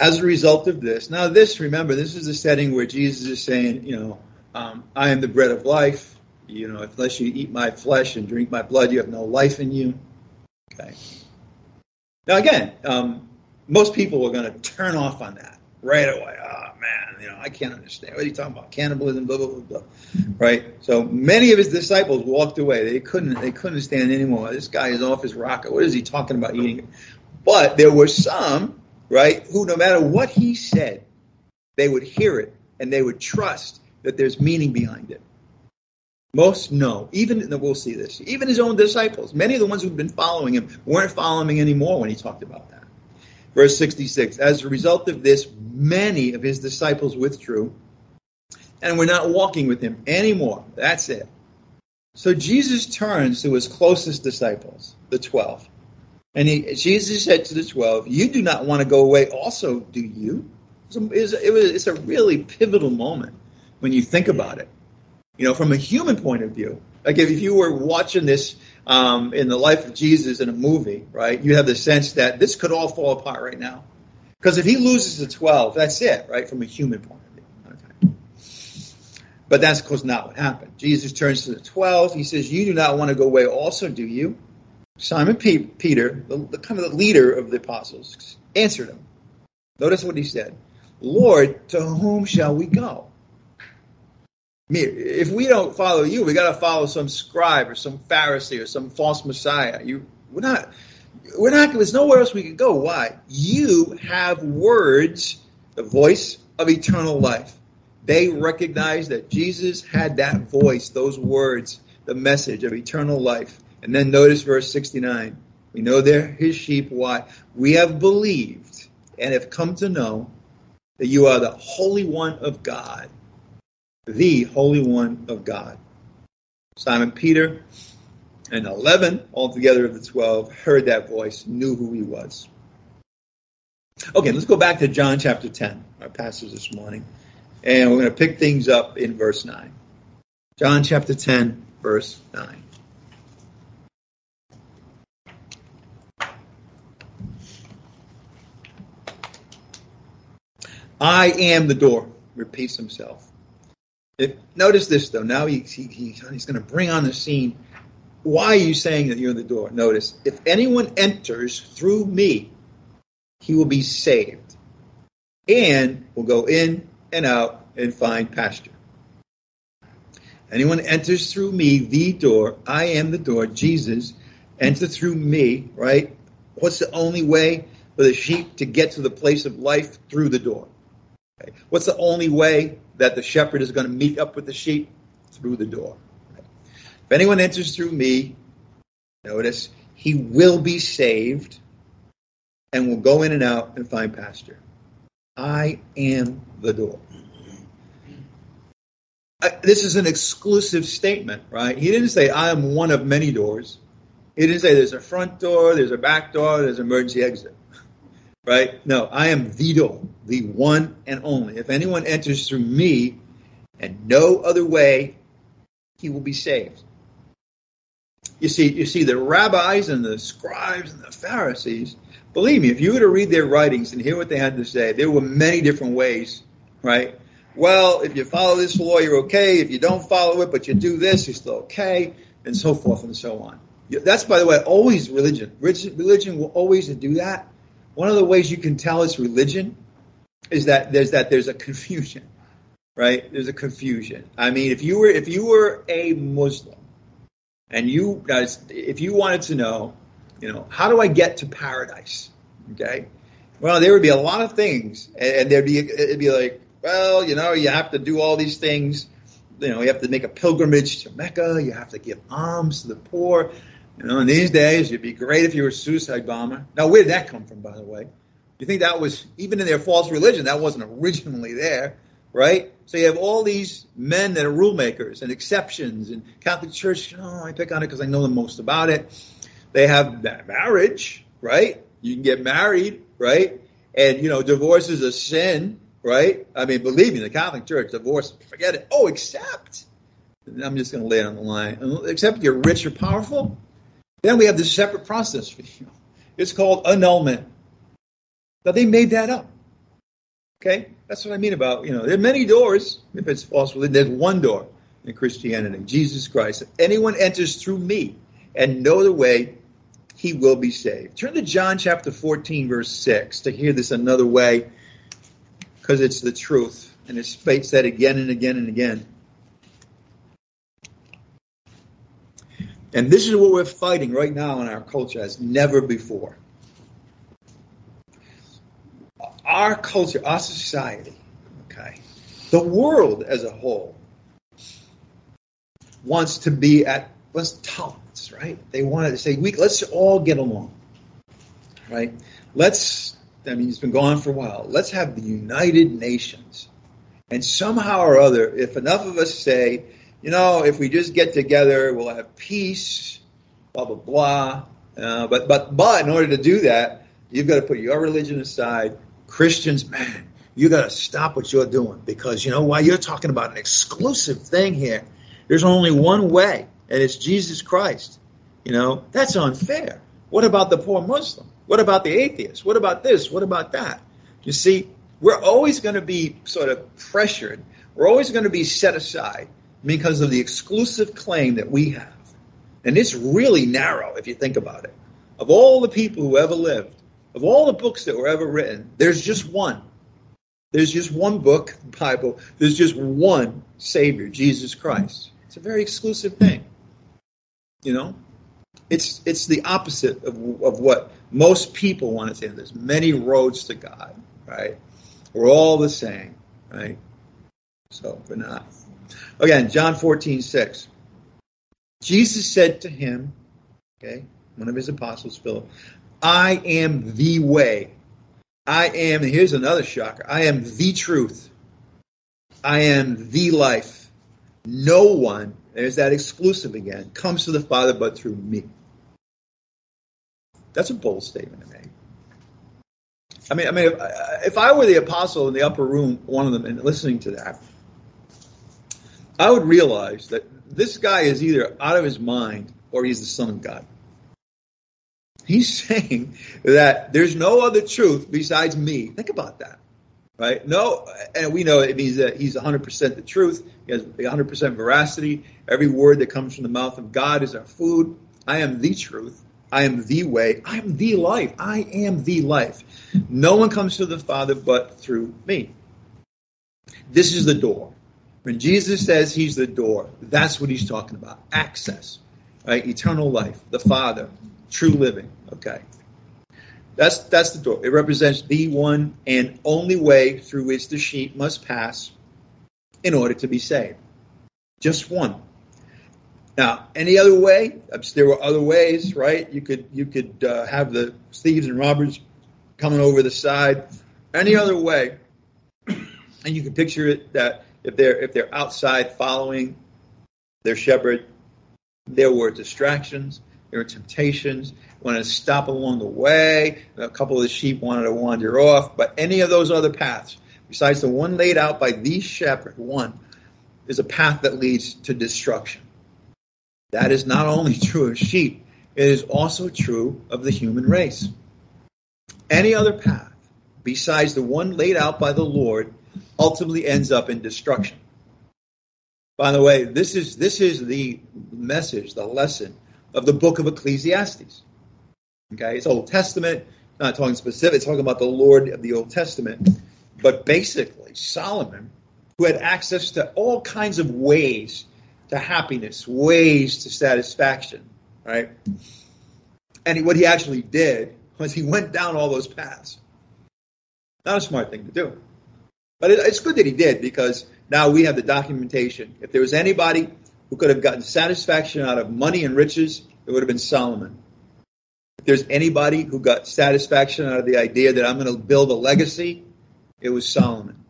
As a result of this, now this, remember, this is the setting where Jesus is saying, you know, um, I am the bread of life. You know, unless you eat my flesh and drink my blood, you have no life in you. Okay. Now, again, um, most people are going to turn off on that right away. Oh you know, I can't understand. What are you talking about? Cannibalism, blah blah blah blah. Right? So many of his disciples walked away. They couldn't they couldn't stand anymore. This guy is off his rocker. What is he talking about eating? But there were some, right, who no matter what he said, they would hear it and they would trust that there's meaning behind it. Most no. Even we'll see this. Even his own disciples, many of the ones who've been following him, weren't following him anymore when he talked about that. Verse 66. As a result of this, many of his disciples withdrew and were not walking with him anymore. That's it. So Jesus turns to his closest disciples, the twelve, and he, Jesus said to the twelve, "You do not want to go away, also, do you?" It's a, it was, it's a really pivotal moment when you think about it. You know, from a human point of view, like if you were watching this um, in the life of Jesus in a movie, right? You have the sense that this could all fall apart right now, because if he loses the twelve, that's it, right? From a human point of view. Okay. But that's of course not what happened. Jesus turns to the twelve. He says, "You do not want to go away, also, do you?" Simon P- Peter, the, the kind of the leader of the apostles, answered him. Notice what he said. Lord, to whom shall we go? If we don't follow you, we got to follow some scribe or some Pharisee or some false Messiah. You, we're not, we're not. There's nowhere else we can go. Why? You have words, the voice of eternal life. They recognize that Jesus had that voice, those words, the message of eternal life. And then notice verse 69. We know they're his sheep. Why? We have believed and have come to know that you are the Holy One of God, the Holy One of God. Simon Peter and 11 altogether of the 12 heard that voice, knew who he was. Okay, let's go back to John chapter 10, our passage this morning, and we're going to pick things up in verse 9. John chapter 10, verse 9. I am the door, repeats himself. If, notice this, though. Now he, he, he's going to bring on the scene. Why are you saying that you're in the door? Notice, if anyone enters through me, he will be saved and will go in and out and find pasture. Anyone enters through me, the door, I am the door, Jesus, enter through me, right? What's the only way for the sheep to get to the place of life? Through the door. Okay. What's the only way that the shepherd is going to meet up with the sheep? Through the door. If anyone enters through me, notice, he will be saved and will go in and out and find pasture. I am the door. Uh, this is an exclusive statement, right? He didn't say, I am one of many doors. He didn't say there's a front door, there's a back door, there's an emergency exit right? No, I am the door, the one and only. If anyone enters through me and no other way, he will be saved. You see, you see, the rabbis and the scribes and the Pharisees, believe me, if you were to read their writings and hear what they had to say, there were many different ways, right? Well, if you follow this law, you're okay. If you don't follow it, but you do this, you're still okay, and so forth and so on. That's, by the way, always religion. Religion will always do that one of the ways you can tell it's religion is that there's that there's a confusion, right? There's a confusion. I mean, if you were if you were a Muslim and you guys, if you wanted to know, you know, how do I get to paradise? Okay, well, there would be a lot of things, and there'd be it'd be like, well, you know, you have to do all these things. You know, you have to make a pilgrimage to Mecca. You have to give alms to the poor. You know, in these days, it'd be great if you were a suicide bomber. Now, where did that come from, by the way? You think that was, even in their false religion, that wasn't originally there, right? So you have all these men that are rule makers and exceptions, and Catholic Church, oh, I pick on it because I know the most about it. They have marriage, right? You can get married, right? And, you know, divorce is a sin, right? I mean, believe me, the Catholic Church, divorce, forget it. Oh, except, I'm just going to lay it on the line, except you're rich or powerful, then we have this separate process for you. It's called annulment. Now they made that up. Okay? That's what I mean about, you know, there are many doors. If it's false religion, there's one door in Christianity, Jesus Christ. If anyone enters through me and know the way, he will be saved. Turn to John chapter 14, verse 6 to hear this another way, because it's the truth. And it's said again and again and again. And this is what we're fighting right now in our culture as never before. Our culture, our society, okay. The world as a whole wants to be at what's tolerance, right? They want to say, we, let's all get along, right? Let's, I mean, it's been on for a while. Let's have the United Nations. And somehow or other, if enough of us say, you know, if we just get together, we'll have peace, blah, blah, blah. Uh, but, but, but in order to do that, you've got to put your religion aside. Christians, man, you got to stop what you're doing because you know why? You're talking about an exclusive thing here. There's only one way, and it's Jesus Christ. You know, that's unfair. What about the poor Muslim? What about the atheist? What about this? What about that? You see, we're always going to be sort of pressured. We're always going to be set aside because of the exclusive claim that we have. And it's really narrow if you think about it. Of all the people who ever lived, of all the books that were ever written, there's just one. There's just one book, the Bible. There's just one Savior, Jesus Christ. It's a very exclusive thing. You know? It's it's the opposite of, of what most people want to say. There's many roads to God, right? We're all the same, right? So we're not. Again, John 14, 6. Jesus said to him, okay, one of his apostles, Philip, I am the way. I am, here's another shocker, I am the truth. I am the life. No one, there's that exclusive again, comes to the Father but through me. That's a bold statement to make. I mean, I mean, if, if I were the apostle in the upper room, one of them, and listening to that, I would realize that this guy is either out of his mind or he's the son of God. He's saying that there's no other truth besides me. Think about that, right? No, and we know it means that he's 100% the truth. He has 100% veracity. Every word that comes from the mouth of God is our food. I am the truth. I am the way. I am the life. I am the life. No one comes to the Father but through me. This is the door. When Jesus says he's the door, that's what he's talking about. Access, right? Eternal life, the Father, true living. Okay. That's that's the door. It represents the one and only way through which the sheep must pass in order to be saved. Just one. Now, any other way? There were other ways, right? You could you could uh, have the thieves and robbers coming over the side. Any other way, and you can picture it that if they're if they're outside following their shepherd, there were distractions, there were temptations. Wanted to stop along the way. A couple of the sheep wanted to wander off, but any of those other paths, besides the one laid out by the shepherd, one is a path that leads to destruction. That is not only true of sheep, it is also true of the human race. Any other path besides the one laid out by the Lord ultimately ends up in destruction. By the way, this is this is the message, the lesson of the book of Ecclesiastes. Okay, it's Old Testament, not talking specific, it's talking about the Lord of the Old Testament. But basically, Solomon, who had access to all kinds of ways to happiness, ways to satisfaction, right? And what he actually did was he went down all those paths. Not a smart thing to do. But it's good that he did because now we have the documentation. If there was anybody who could have gotten satisfaction out of money and riches, it would have been Solomon. If there's anybody who got satisfaction out of the idea that I'm going to build a legacy, it was Solomon.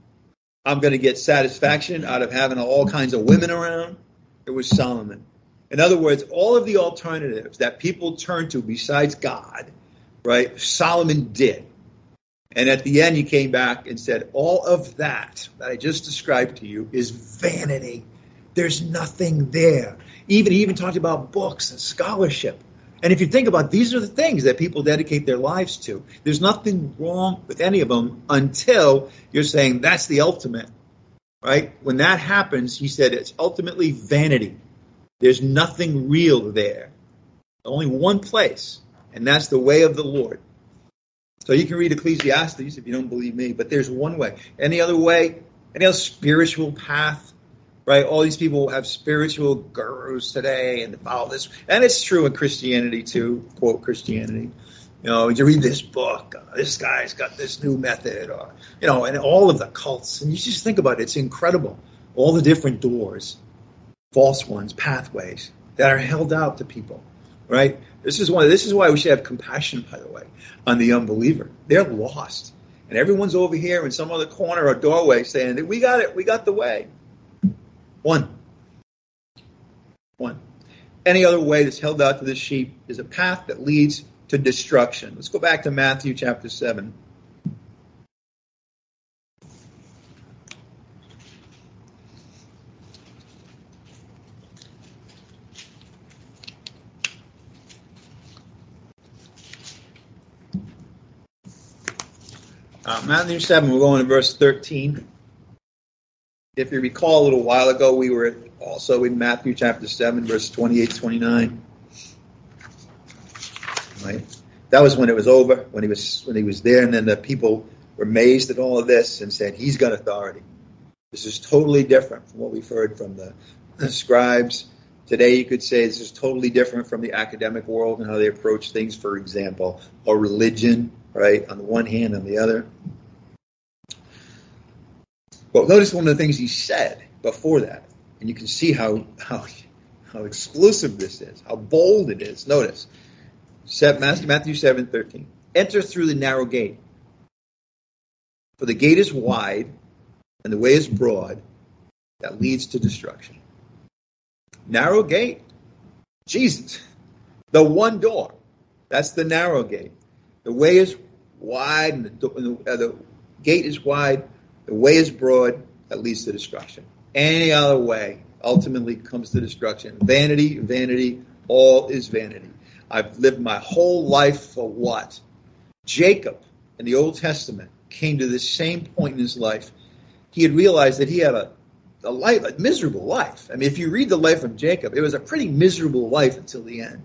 I'm going to get satisfaction out of having all kinds of women around, it was Solomon. In other words, all of the alternatives that people turn to besides God, right, Solomon did. And at the end, he came back and said, All of that that I just described to you is vanity. There's nothing there. Even he even talked about books and scholarship. And if you think about it, these are the things that people dedicate their lives to. There's nothing wrong with any of them until you're saying that's the ultimate right? When that happens, he said it's ultimately vanity. There's nothing real there. Only one place, and that's the way of the Lord. So you can read Ecclesiastes if you don't believe me, but there's one way. Any other way, any other spiritual path, right? All these people have spiritual gurus today and follow this. And it's true in Christianity too, quote Christianity. You know, you read this book? Uh, this guy's got this new method, or you know, and all of the cults. And you just think about it; it's incredible. All the different doors, false ones, pathways that are held out to people. Right? This is why. This is why we should have compassion, by the way, on the unbeliever. They're lost, and everyone's over here in some other corner or doorway saying that we got it, we got the way. One. One. Any other way that's held out to the sheep is a path that leads to destruction. Let's go back to Matthew chapter 7. Uh, Matthew 7, we're going to verse 13. If you recall a little while ago, we were also in Matthew chapter 7, verse 28 29. Right? That was when it was over, when he was when he was there, and then the people were amazed at all of this and said, He's got authority. This is totally different from what we've heard from the, the scribes. Today you could say this is totally different from the academic world and how they approach things, for example, or religion, right? On the one hand, on the other. But notice one of the things he said before that, and you can see how how how exclusive this is, how bold it is. Notice Matthew seven thirteen. Enter through the narrow gate, for the gate is wide, and the way is broad that leads to destruction. Narrow gate, Jesus, the one door. That's the narrow gate. The way is wide, and the, and the, uh, the gate is wide the way is broad that leads to destruction. Any other way ultimately comes to destruction. Vanity, vanity, all is vanity. I've lived my whole life for what? Jacob in the Old Testament came to the same point in his life. He had realized that he had a, a life, a miserable life. I mean, if you read the life of Jacob, it was a pretty miserable life until the end.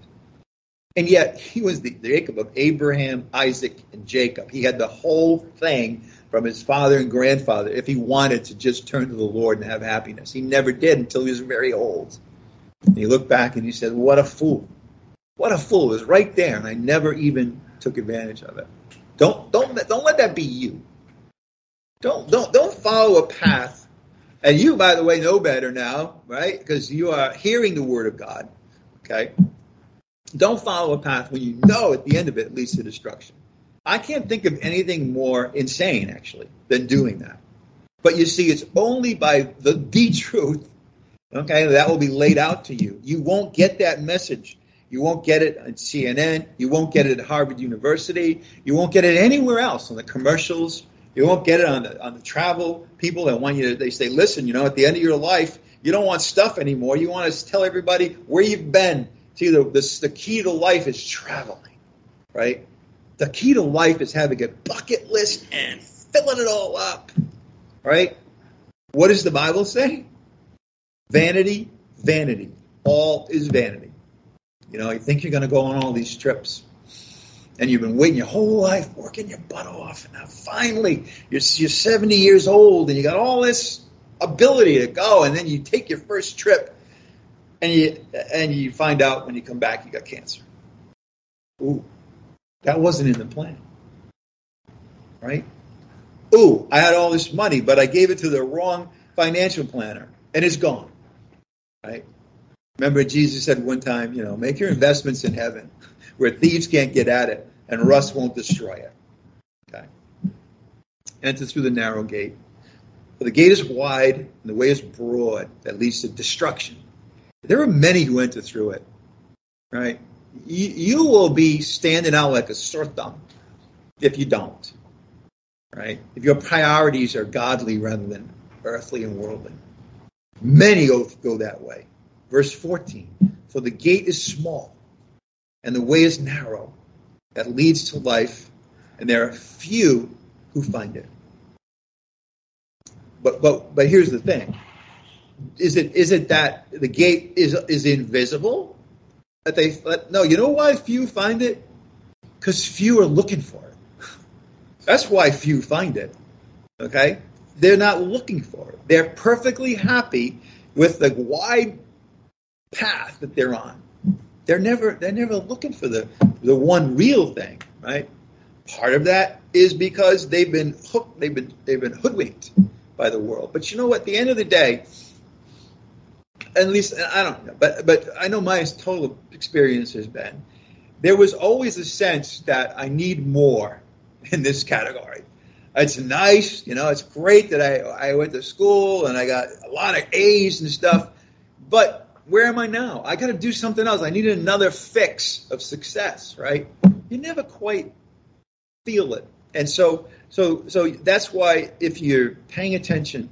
And yet, he was the Jacob of Abraham, Isaac, and Jacob. He had the whole thing from his father and grandfather if he wanted to just turn to the Lord and have happiness. He never did until he was very old. And he looked back and he said, What a fool. What a fool. It was right there, and I never even took advantage of it. Don't don't don't let that be you. Don't don't don't follow a path. And you, by the way, know better now, right? Because you are hearing the word of God. Okay? Don't follow a path when you know at the end of it leads to destruction. I can't think of anything more insane, actually, than doing that. But you see, it's only by the, the truth, okay, that will be laid out to you. You won't get that message. You won't get it on CNN. You won't get it at Harvard University. You won't get it anywhere else on the commercials. You won't get it on the, on the travel people that want you to, they say, listen, you know, at the end of your life, you don't want stuff anymore. You want to tell everybody where you've been. See, the, the, the key to life is traveling, right? The key to life is having a bucket list and filling it all up. Right? What does the Bible say? Vanity, vanity. All is vanity. You know, you think you're going to go on all these trips. And you've been waiting your whole life, working your butt off, and now finally you're, you're 70 years old and you got all this ability to go, and then you take your first trip, and you and you find out when you come back you got cancer. Ooh, that wasn't in the plan. Right? Ooh, I had all this money, but I gave it to the wrong financial planner and it's gone. Right? Remember, Jesus said one time, you know, make your investments in heaven where thieves can't get at it and rust won't destroy it. Okay? Enter through the narrow gate. For the gate is wide and the way is broad that leads to destruction. There are many who enter through it. Right? you, you will be standing out like a sore thumb if you don't. Right? If your priorities are godly rather than earthly and worldly. Many go, that way. Verse 14 For the gate is small and the way is narrow that leads to life, and there are few who find it. But but but here's the thing. Is it is it that the gate is is invisible that they no, you know why few find it? Because few are looking for it. That's why few find it. Okay? They're not looking for it. They're perfectly happy with the wide path that they're on. They're never they're never looking for the the one real thing. right? Part of that is because they've been hooked, they've been they've been hoodwinked by the world. But you know what? At the end of the day, at least I don't know, but but I know my total experience has been there was always a sense that I need more in this category. It's nice, you know, it's great that I I went to school and I got a lot of A's and stuff, but where am I now? I got to do something else. I need another fix of success, right? You never quite feel it. And so so so that's why if you're paying attention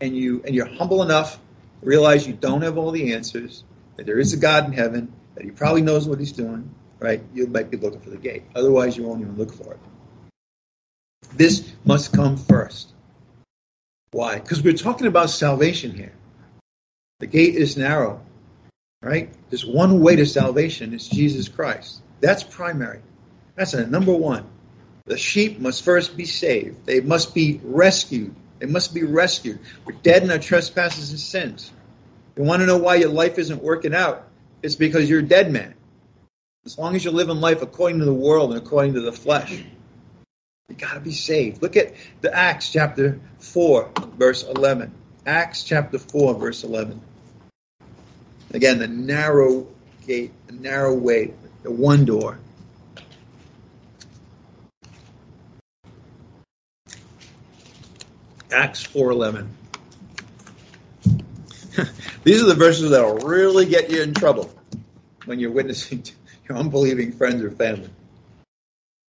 and you and you're humble enough, realize you don't have all the answers, that there is a God in heaven, that he probably knows what he's doing, right? You might be looking for the gate. Otherwise you won't even look for it. This must come first. Why? Because we're talking about salvation here. The gate is narrow, right? There's one way to salvation, it's Jesus Christ. That's primary. That's a number one. The sheep must first be saved. They must be rescued. They must be rescued. We're dead in our trespasses and sins. You want to know why your life isn't working out? It's because you're a dead man. As long as you're living life according to the world and according to the flesh, you got to be saved. Look at the Acts chapter 4, verse 11. Acts chapter 4, verse 11. Again, the narrow gate, the narrow way, the one door. Acts 4:11. These are the verses that will really get you in trouble when you're witnessing to your unbelieving friends or family.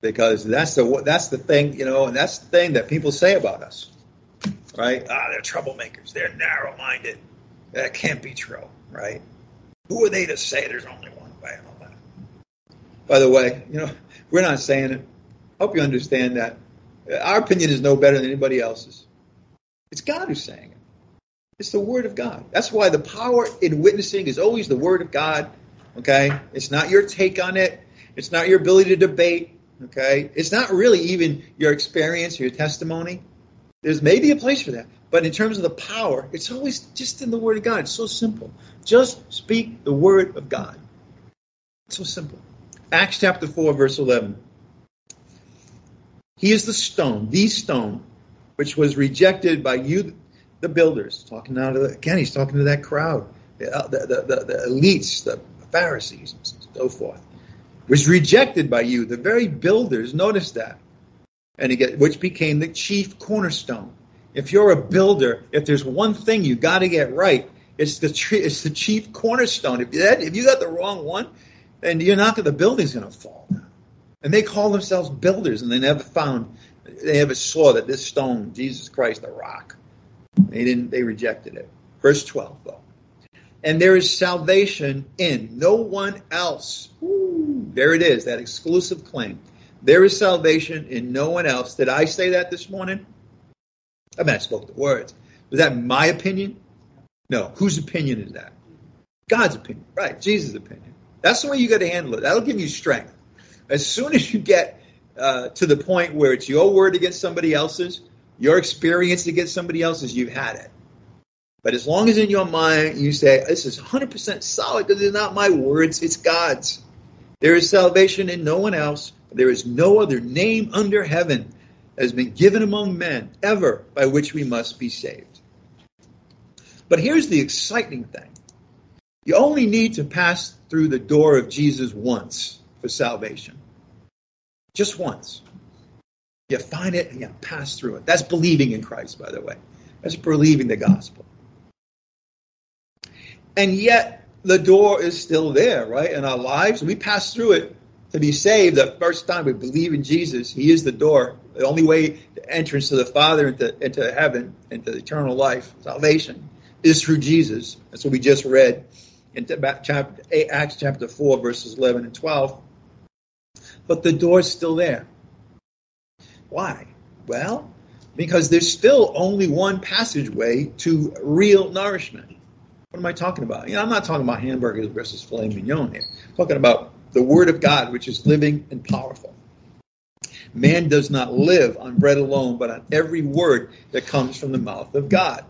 Because that's the that's the thing, you know, and that's the thing that people say about us. Right? Ah, they're troublemakers. They're narrow-minded. That can't be true right? Who are they to say there's only one way? By the way, you know, we're not saying it. I Hope you understand that. Our opinion is no better than anybody else's. It's God who's saying it. It's the Word of God. That's why the power in witnessing is always the Word of God. Okay? It's not your take on it. It's not your ability to debate. Okay? It's not really even your experience or your testimony. There's maybe a place for that. But in terms of the power, it's always just in the Word of God. It's so simple. Just speak the Word of God. It's so simple. Acts chapter 4, verse 11. He is the stone, the stone, which was rejected by you, the builders. Talking now to the, again, he's talking to that crowd, the, uh, the, the, the elites, the Pharisees, and so forth. Was rejected by you, the very builders. Notice that, and get, which became the chief cornerstone if you're a builder, if there's one thing you got to get right, it's the it's the chief cornerstone. If that if you got the wrong one, then you're not the building's going to fall down. And they call themselves builders, and they never found they never saw that this stone, Jesus Christ, the rock. They didn't. They rejected it. Verse twelve, though. And there is salvation in no one else. Ooh, there it is, that exclusive claim. There is salvation in no one else. Did I say that this morning? I mean, I spoke the words. Was that my opinion? No. Whose opinion is that? God's opinion, right? Jesus' opinion. That's the way you got to handle it. That'll give you strength. As soon as you get uh, to the point where it's your word against somebody else's, your experience against somebody else's, you've had it. But as long as in your mind you say, this is 100% solid because it's not my words, it's God's. There is salvation in no one else. There is no other name under heaven has been given among men ever by which we must be saved. But here's the exciting thing. You only need to pass through the door of Jesus once for salvation. Just once. You find it and you pass through it. That's believing in Christ, by the way. That's believing the gospel. And yet, the door is still there, right? In our lives, we pass through it to be saved, the first time we believe in Jesus, He is the door. The only way the entrance to the Father into, into heaven, into eternal life, salvation, is through Jesus. That's what we just read in Acts chapter 4, verses 11 and 12. But the door's still there. Why? Well, because there's still only one passageway to real nourishment. What am I talking about? You know, I'm not talking about hamburgers versus filet mignon here. I'm talking about the Word of God, which is living and powerful. Man does not live on bread alone, but on every word that comes from the mouth of God.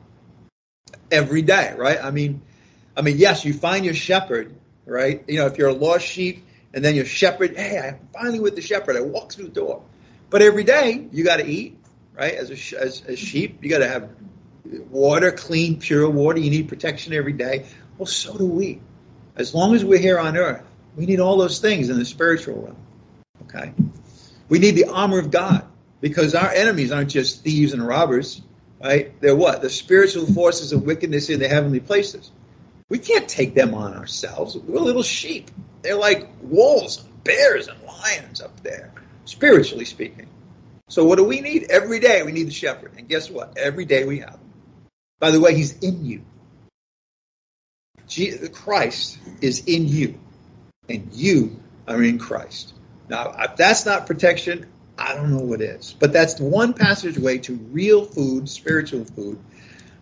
Every day, right? I mean, I mean, yes, you find your shepherd, right? You know, if you're a lost sheep and then your shepherd, hey, I'm finally with the shepherd. I walk through the door. But every day you got to eat, right? As a as, as sheep, you got to have water, clean, pure water. You need protection every day. Well, so do we. As long as we're here on earth, we need all those things in the spiritual realm. Okay? We need the armor of God because our enemies aren't just thieves and robbers, right? They're what? The spiritual forces of wickedness in the heavenly places. We can't take them on ourselves. We're little sheep. They're like wolves, and bears, and lions up there, spiritually speaking. So what do we need? Every day we need the shepherd. And guess what? Every day we have him. By the way, he's in you. Jesus, Christ is in you. And you are in Christ. Now, if that's not protection, I don't know what is. But that's one passageway to real food, spiritual food,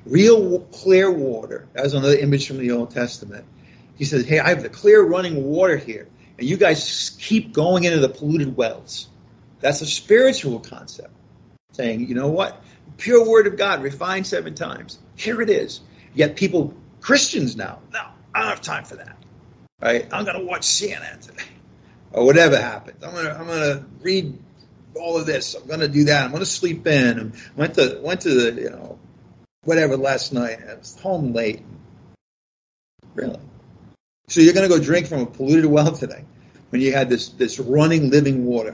real clear water. That was another image from the Old Testament. He says, Hey, I have the clear running water here. And you guys keep going into the polluted wells. That's a spiritual concept. Saying, you know what? Pure word of God, refined seven times. Here it is. Yet people, Christians now, no, I don't have time for that. Right? I'm going to watch CNN today. Or whatever happens. I'm going to, I'm to read all of this. I'm going to do that. I'm going to sleep in. I went to, went to the, you know, whatever last night. I was home late. Really? So you're going to go drink from a polluted well today when you had this, this running, living water.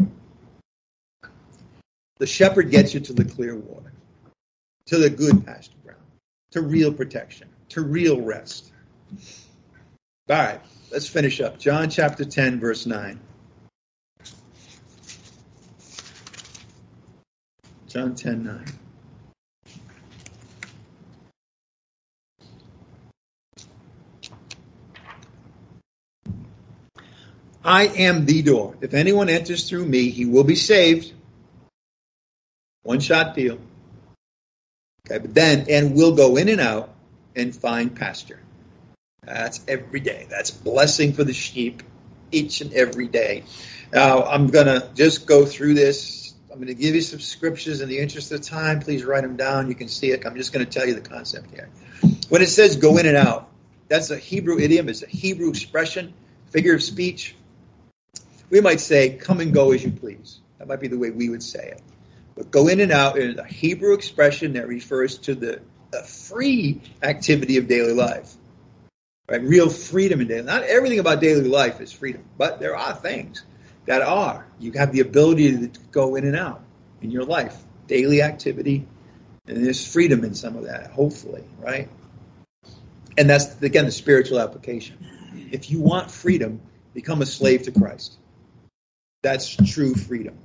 The shepherd gets you to the clear water, to the good pasture ground, to real protection, to real rest. All right, let's finish up. John chapter 10, verse 9. John 10, 9. I am the door. If anyone enters through me, he will be saved. One shot deal. Okay, but then, and we'll go in and out and find pasture. That's every day. That's blessing for the sheep each and every day. Now, I'm going to just go through this. I'm going to give you some scriptures in the interest of time. Please write them down. You can see it. I'm just going to tell you the concept here. When it says go in and out, that's a Hebrew idiom. It's a Hebrew expression, figure of speech. We might say, come and go as you please. That might be the way we would say it. But go in and out is a Hebrew expression that refers to the, the free activity of daily life. Right? Real freedom in daily. Not everything about daily life is freedom, but there are things that are. You have the ability to go in and out in your life, daily activity, and there's freedom in some of that, hopefully, right? And that's again the spiritual application. If you want freedom, become a slave to Christ. That's true freedom.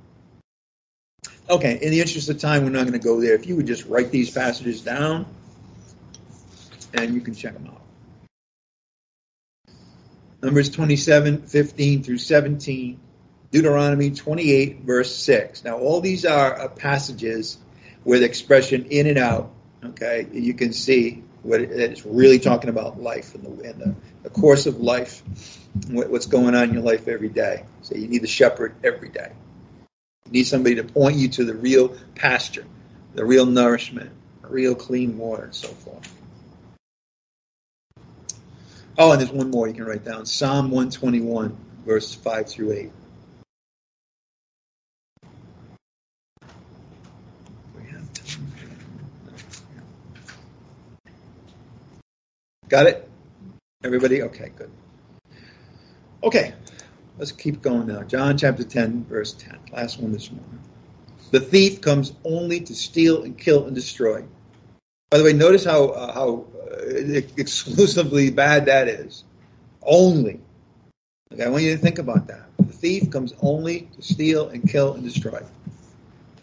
Okay, in the interest of time, we're not going to go there. If you would just write these passages down, and you can check them out. Numbers 27, 15 through 17, Deuteronomy 28, verse 6. Now, all these are uh, passages with expression in and out. Okay, you can see what it's really talking about life and the, and the, the course of life, what's going on in your life every day. So you need the shepherd every day. You need somebody to point you to the real pasture, the real nourishment, the real clean water, and so forth. Oh, and there's one more you can write down Psalm 121, verse 5 through 8. Got it? Everybody? Okay, good. Okay, let's keep going now. John chapter 10, verse 10. Last one this morning. The thief comes only to steal and kill and destroy. By the way, notice how uh, how uh, exclusively bad that is. Only. Okay, I want you to think about that. The thief comes only to steal and kill and destroy.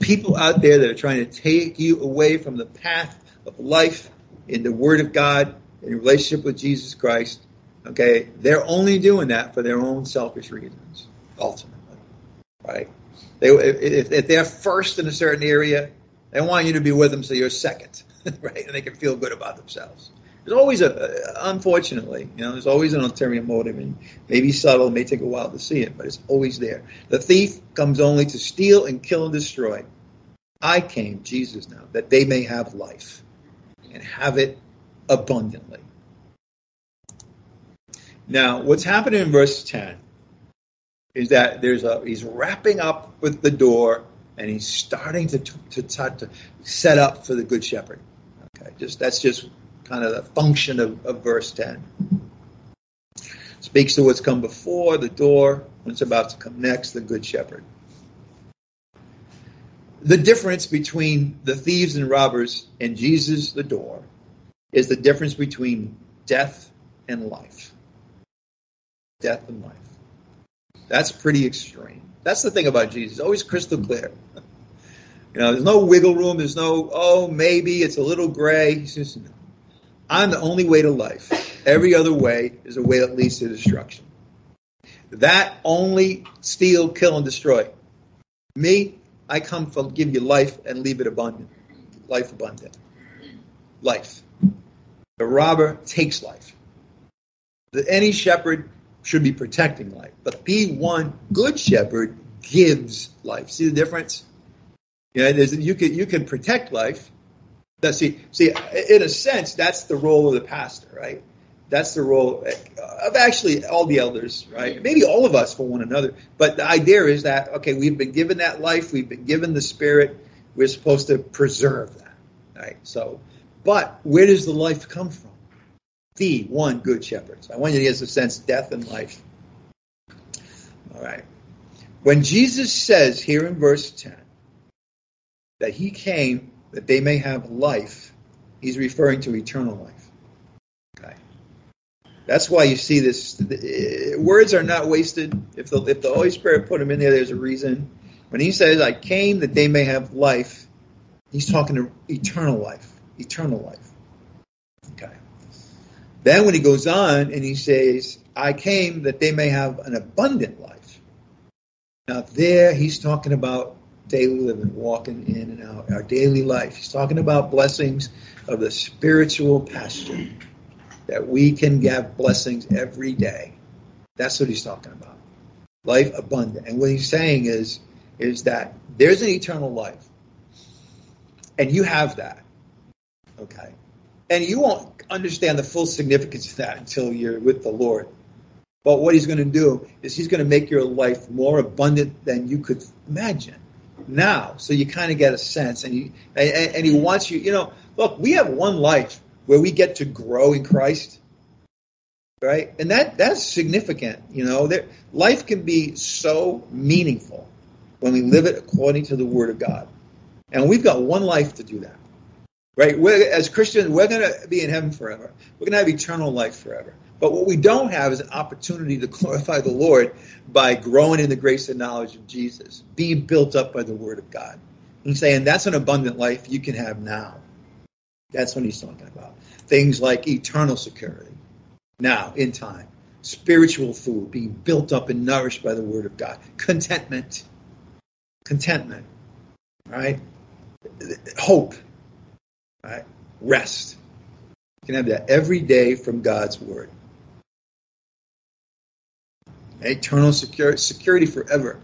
People out there that are trying to take you away from the path of life in the Word of God, in relationship with Jesus Christ, okay, they're only doing that for their own selfish reasons, ultimately, right? They, if, if they're first in a certain area, they want you to be with them so you're second, right? And they can feel good about themselves. There's always a, unfortunately, you know, there's always an ulterior motive, and maybe subtle, may take a while to see it, but it's always there. The thief comes only to steal and kill and destroy. I came, Jesus now, that they may have life and have it abundantly. Now, what's happening in verse 10 is that there's a he's wrapping up with the door and he's starting to to, to, set up for the good shepherd. Okay, just that's just kind of the function of, of verse ten. Speaks to what's come before the door, what's about to come next, the good shepherd. The difference between the thieves and robbers and Jesus, the door, is the difference between death and life. Death and life. That's pretty extreme. That's the thing about Jesus. Always crystal clear. You know, there's no wiggle room. There's no, oh, maybe it's a little gray. He's just, no. I'm the only way to life. Every other way is a way that leads to destruction. That only steal, kill, and destroy. Me, I come to give you life and leave it abundant. Life abundant. Life. The robber takes life. The, any shepherd should be protecting life. But be one good shepherd gives life. See the difference? Know, you can you can protect life. Now, see, see, in a sense, that's the role of the pastor, right? That's the role of actually all the elders, right? Maybe all of us for one another. But the idea is that okay, we've been given that life, we've been given the spirit, we're supposed to preserve that, right? So, but where does the life come from? The one good shepherd. So I want you to get a sense death and life. All right. When Jesus says here in verse 10 that he came that they may have life, he's referring to eternal life. Okay. That's why you see this. Eh, words are not wasted. If the, if the Holy Spirit put them in there, there's a reason. When he says, I came that they may have life, he's talking to eternal life. Eternal life. Okay. Then when he goes on and he says, I came that they may have an abundant life. Now there he's talking about daily living, walking in and out, our daily life. He's talking about blessings of the spiritual pasture that we can have blessings every day. That's what he's talking about. Life abundant. And what he's saying is, is that there's an eternal life. And you have that. Okay. And you won't understand the full significance of that until you're with the Lord. But what he's going to do is he's going to make your life more abundant than you could imagine now. So you kind of get a sense, and, you, and, and he wants you, you know, look, we have one life where we get to grow in Christ, right? And that that's significant. You know, life can be so meaningful when we live it according to the Word of God, and we've got one life to do that, right? We're, as Christians, we're going to be in heaven forever. We're going to have eternal life forever. But what we don't have is an opportunity to glorify the Lord by growing in the grace and knowledge of Jesus, being built up by the Word of God. And saying that's an abundant life you can have now. That's what he's talking about. Things like eternal security, now in time, spiritual food, being built up and nourished by the Word of God, contentment, contentment, right? Hope, right? Rest. You can have that every day from God's Word. Eternal security, security forever.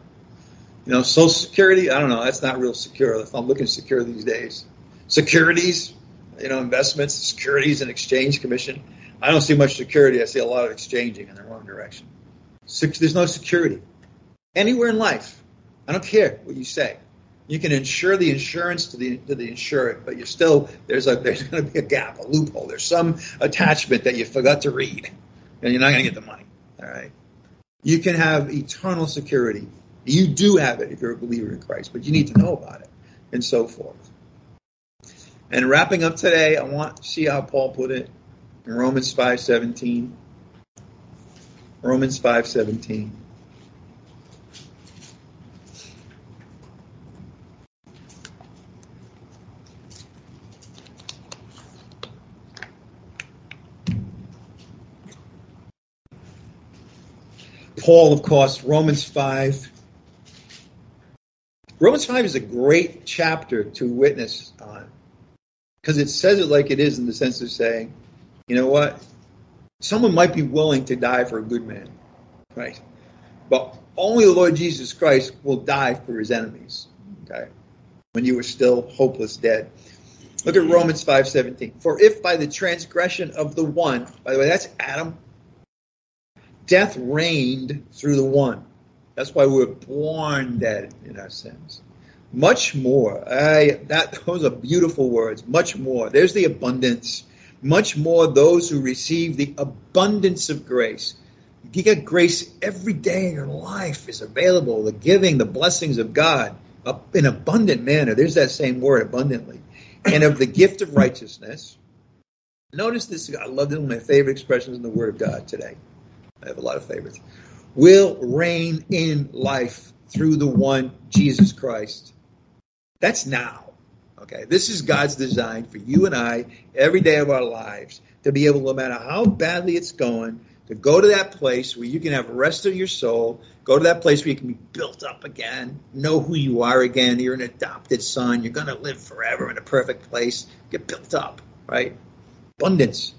You know, Social Security, I don't know, that's not real secure. If I'm looking secure these days. Securities, you know, investments, securities and exchange commission. I don't see much security. I see a lot of exchanging in the wrong direction. There's no security anywhere in life. I don't care what you say. You can insure the insurance to the to the insured, but you're still there's a there's going to be a gap, a loophole. There's some attachment that you forgot to read, and you're not going to get the money. All right. You can have eternal security. You do have it if you're a believer in Christ, but you need to know about it, and so forth. And wrapping up today, I want to see how Paul put it in Romans 5:17. Romans 5:17. Paul, of course, Romans 5. Romans 5 is a great chapter to witness on because it says it like it is in the sense of saying, you know what? Someone might be willing to die for a good man, right? But only the Lord Jesus Christ will die for his enemies, okay? When you were still hopeless dead. Look at Romans 5:17. For if by the transgression of the one, by the way, that's Adam, death reigned through the one. That's why we're born dead in our sins. Much more. I, that, those are beautiful words. Much more. There's the abundance. Much more those who receive the abundance of grace. You get grace every day in your life is available. The giving, the blessings of God in abundant manner. There's that same word, abundantly. And of the gift of righteousness. Notice this. I love this one of my favorite expressions in the Word of God today. I have a lot of favorites. Will reign in life through the one Jesus Christ. That's now. Okay, this is God's design for you and I every day of our lives to be able, no matter how badly it's going, to go to that place where you can have rest of your soul, go to that place where you can be built up again, know who you are again. You're an adopted son. You're going to live forever in a perfect place. Get built up, right? Abundance.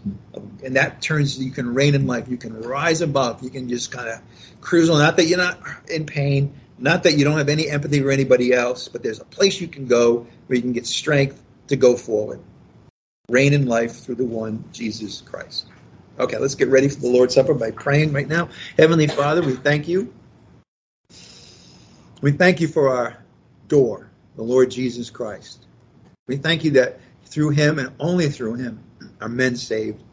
And that turns, you can reign in life. You can rise above. You can just kind of cruise on. Not that you're not in pain, not that you don't have any empathy for anybody else, but there's a place you can go where you can get strength to go forward. Reign in life through the one, Jesus Christ. Okay, let's get ready for the Lord's Supper by praying right now. Heavenly Father, we thank you. We thank you for our door, the Lord Jesus Christ. We thank you that through him and only through him are men saved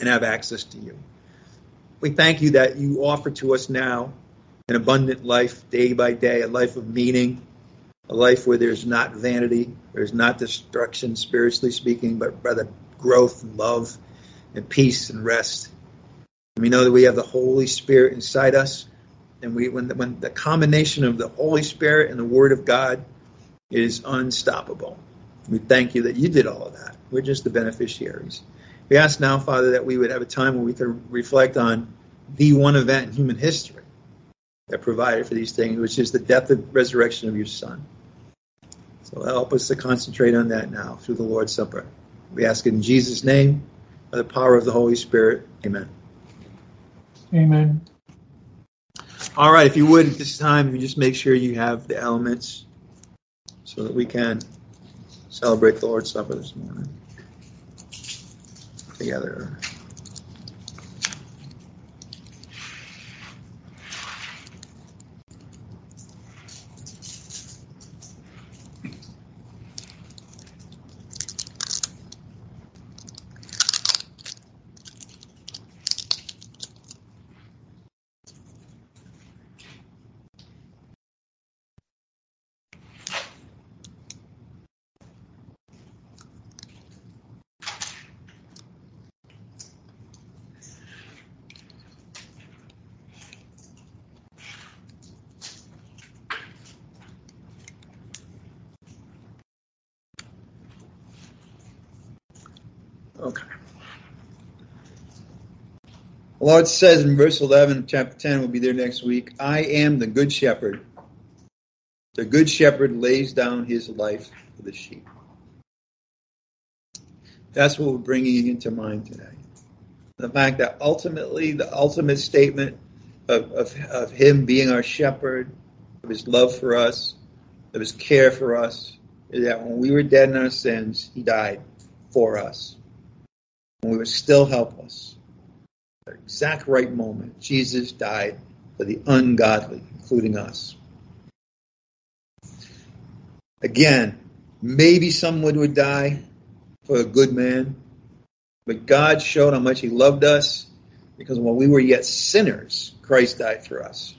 and have access to you. We thank you that you offer to us now an abundant life day by day, a life of meaning, a life where there's not vanity, there's not destruction, spiritually speaking, but rather growth and love and peace and rest. And we know that we have the Holy Spirit inside us, and we when the, when the combination of the Holy Spirit and the Word of God is unstoppable. We thank you that you did all of that. We're just the beneficiaries. We ask now, Father, that we would have a time where we could reflect on the one event in human history that provided for these things, which is the death and resurrection of your Son. So help us to concentrate on that now through the Lord's Supper. We ask it in Jesus' name, by the power of the Holy Spirit. Amen. Amen. All right, if you would at this time, you just make sure you have the elements so that we can celebrate the Lord's Supper this morning together. Okay. The Lord says in verse 11, chapter 10, we'll be there next week I am the good shepherd. The good shepherd lays down his life for the sheep. That's what we're bringing into mind today. The fact that ultimately, the ultimate statement of, of, of him being our shepherd, of his love for us, of his care for us, is that when we were dead in our sins, he died for us when we were still helpless. At the exact right moment, Jesus died for the ungodly, including us. Again, maybe someone would die for a good man, but God showed how much He loved us because while we were yet sinners, Christ died for us.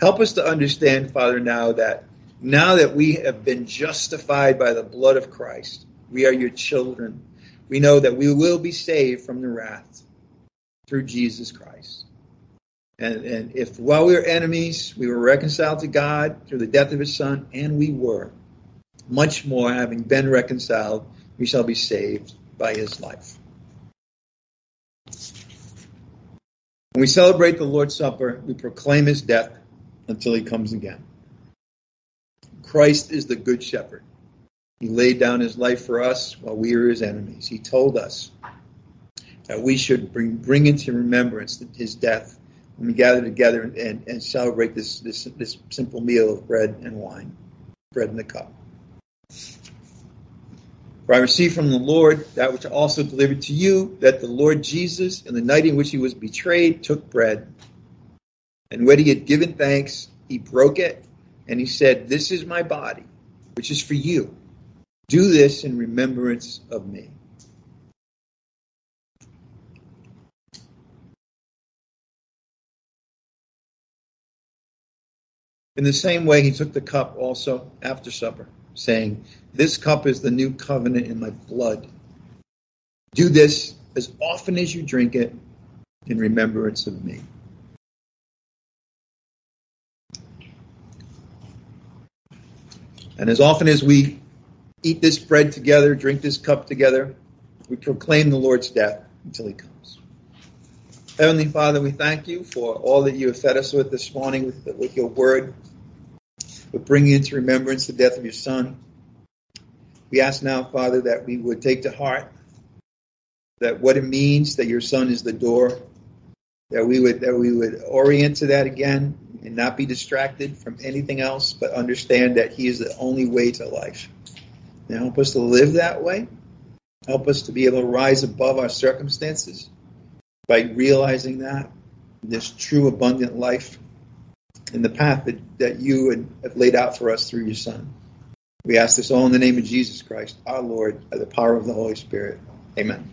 Help us to understand, Father, now that now that we have been justified by the blood of Christ, we are your children we know that we will be saved from the wrath through Jesus Christ. And, and if while we were enemies, we were reconciled to God through the death of his son, and we were, much more having been reconciled, we shall be saved by his life. When we celebrate the Lord's Supper, we proclaim his death until he comes again. Christ is the good shepherd. He laid down his life for us while we were his enemies. He told us that we should bring, bring into remembrance his death when we gather together and, and celebrate this, this, this simple meal of bread and wine, bread in the cup. For I received from the Lord that which I also delivered to you, that the Lord Jesus, in the night in which he was betrayed, took bread. And when he had given thanks, he broke it and he said, This is my body, which is for you. Do this in remembrance of me. In the same way, he took the cup also after supper, saying, This cup is the new covenant in my blood. Do this as often as you drink it in remembrance of me. And as often as we eat this bread together, drink this cup together, we proclaim the Lord's death until he comes. Heavenly Father, we thank you for all that you have fed us with this morning with, with your word, with bringing into remembrance the death of your Son. We ask now, Father, that we would take to heart that what it means that your Son is the door, that we would that we would orient to that again and not be distracted from anything else, but understand that He is the only way to life. Help us to live that way. Help us to be able to rise above our circumstances by realizing that this true abundant life in the path that, that you have laid out for us through your Son. We ask this all in the name of Jesus Christ, our Lord, by the power of the Holy Spirit. Amen.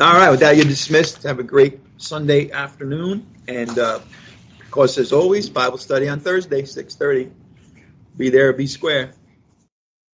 All right, with that, you're dismissed. Have a great Sunday afternoon. And uh, of course, as always, Bible study on Thursday, 6.30. Be there, be square.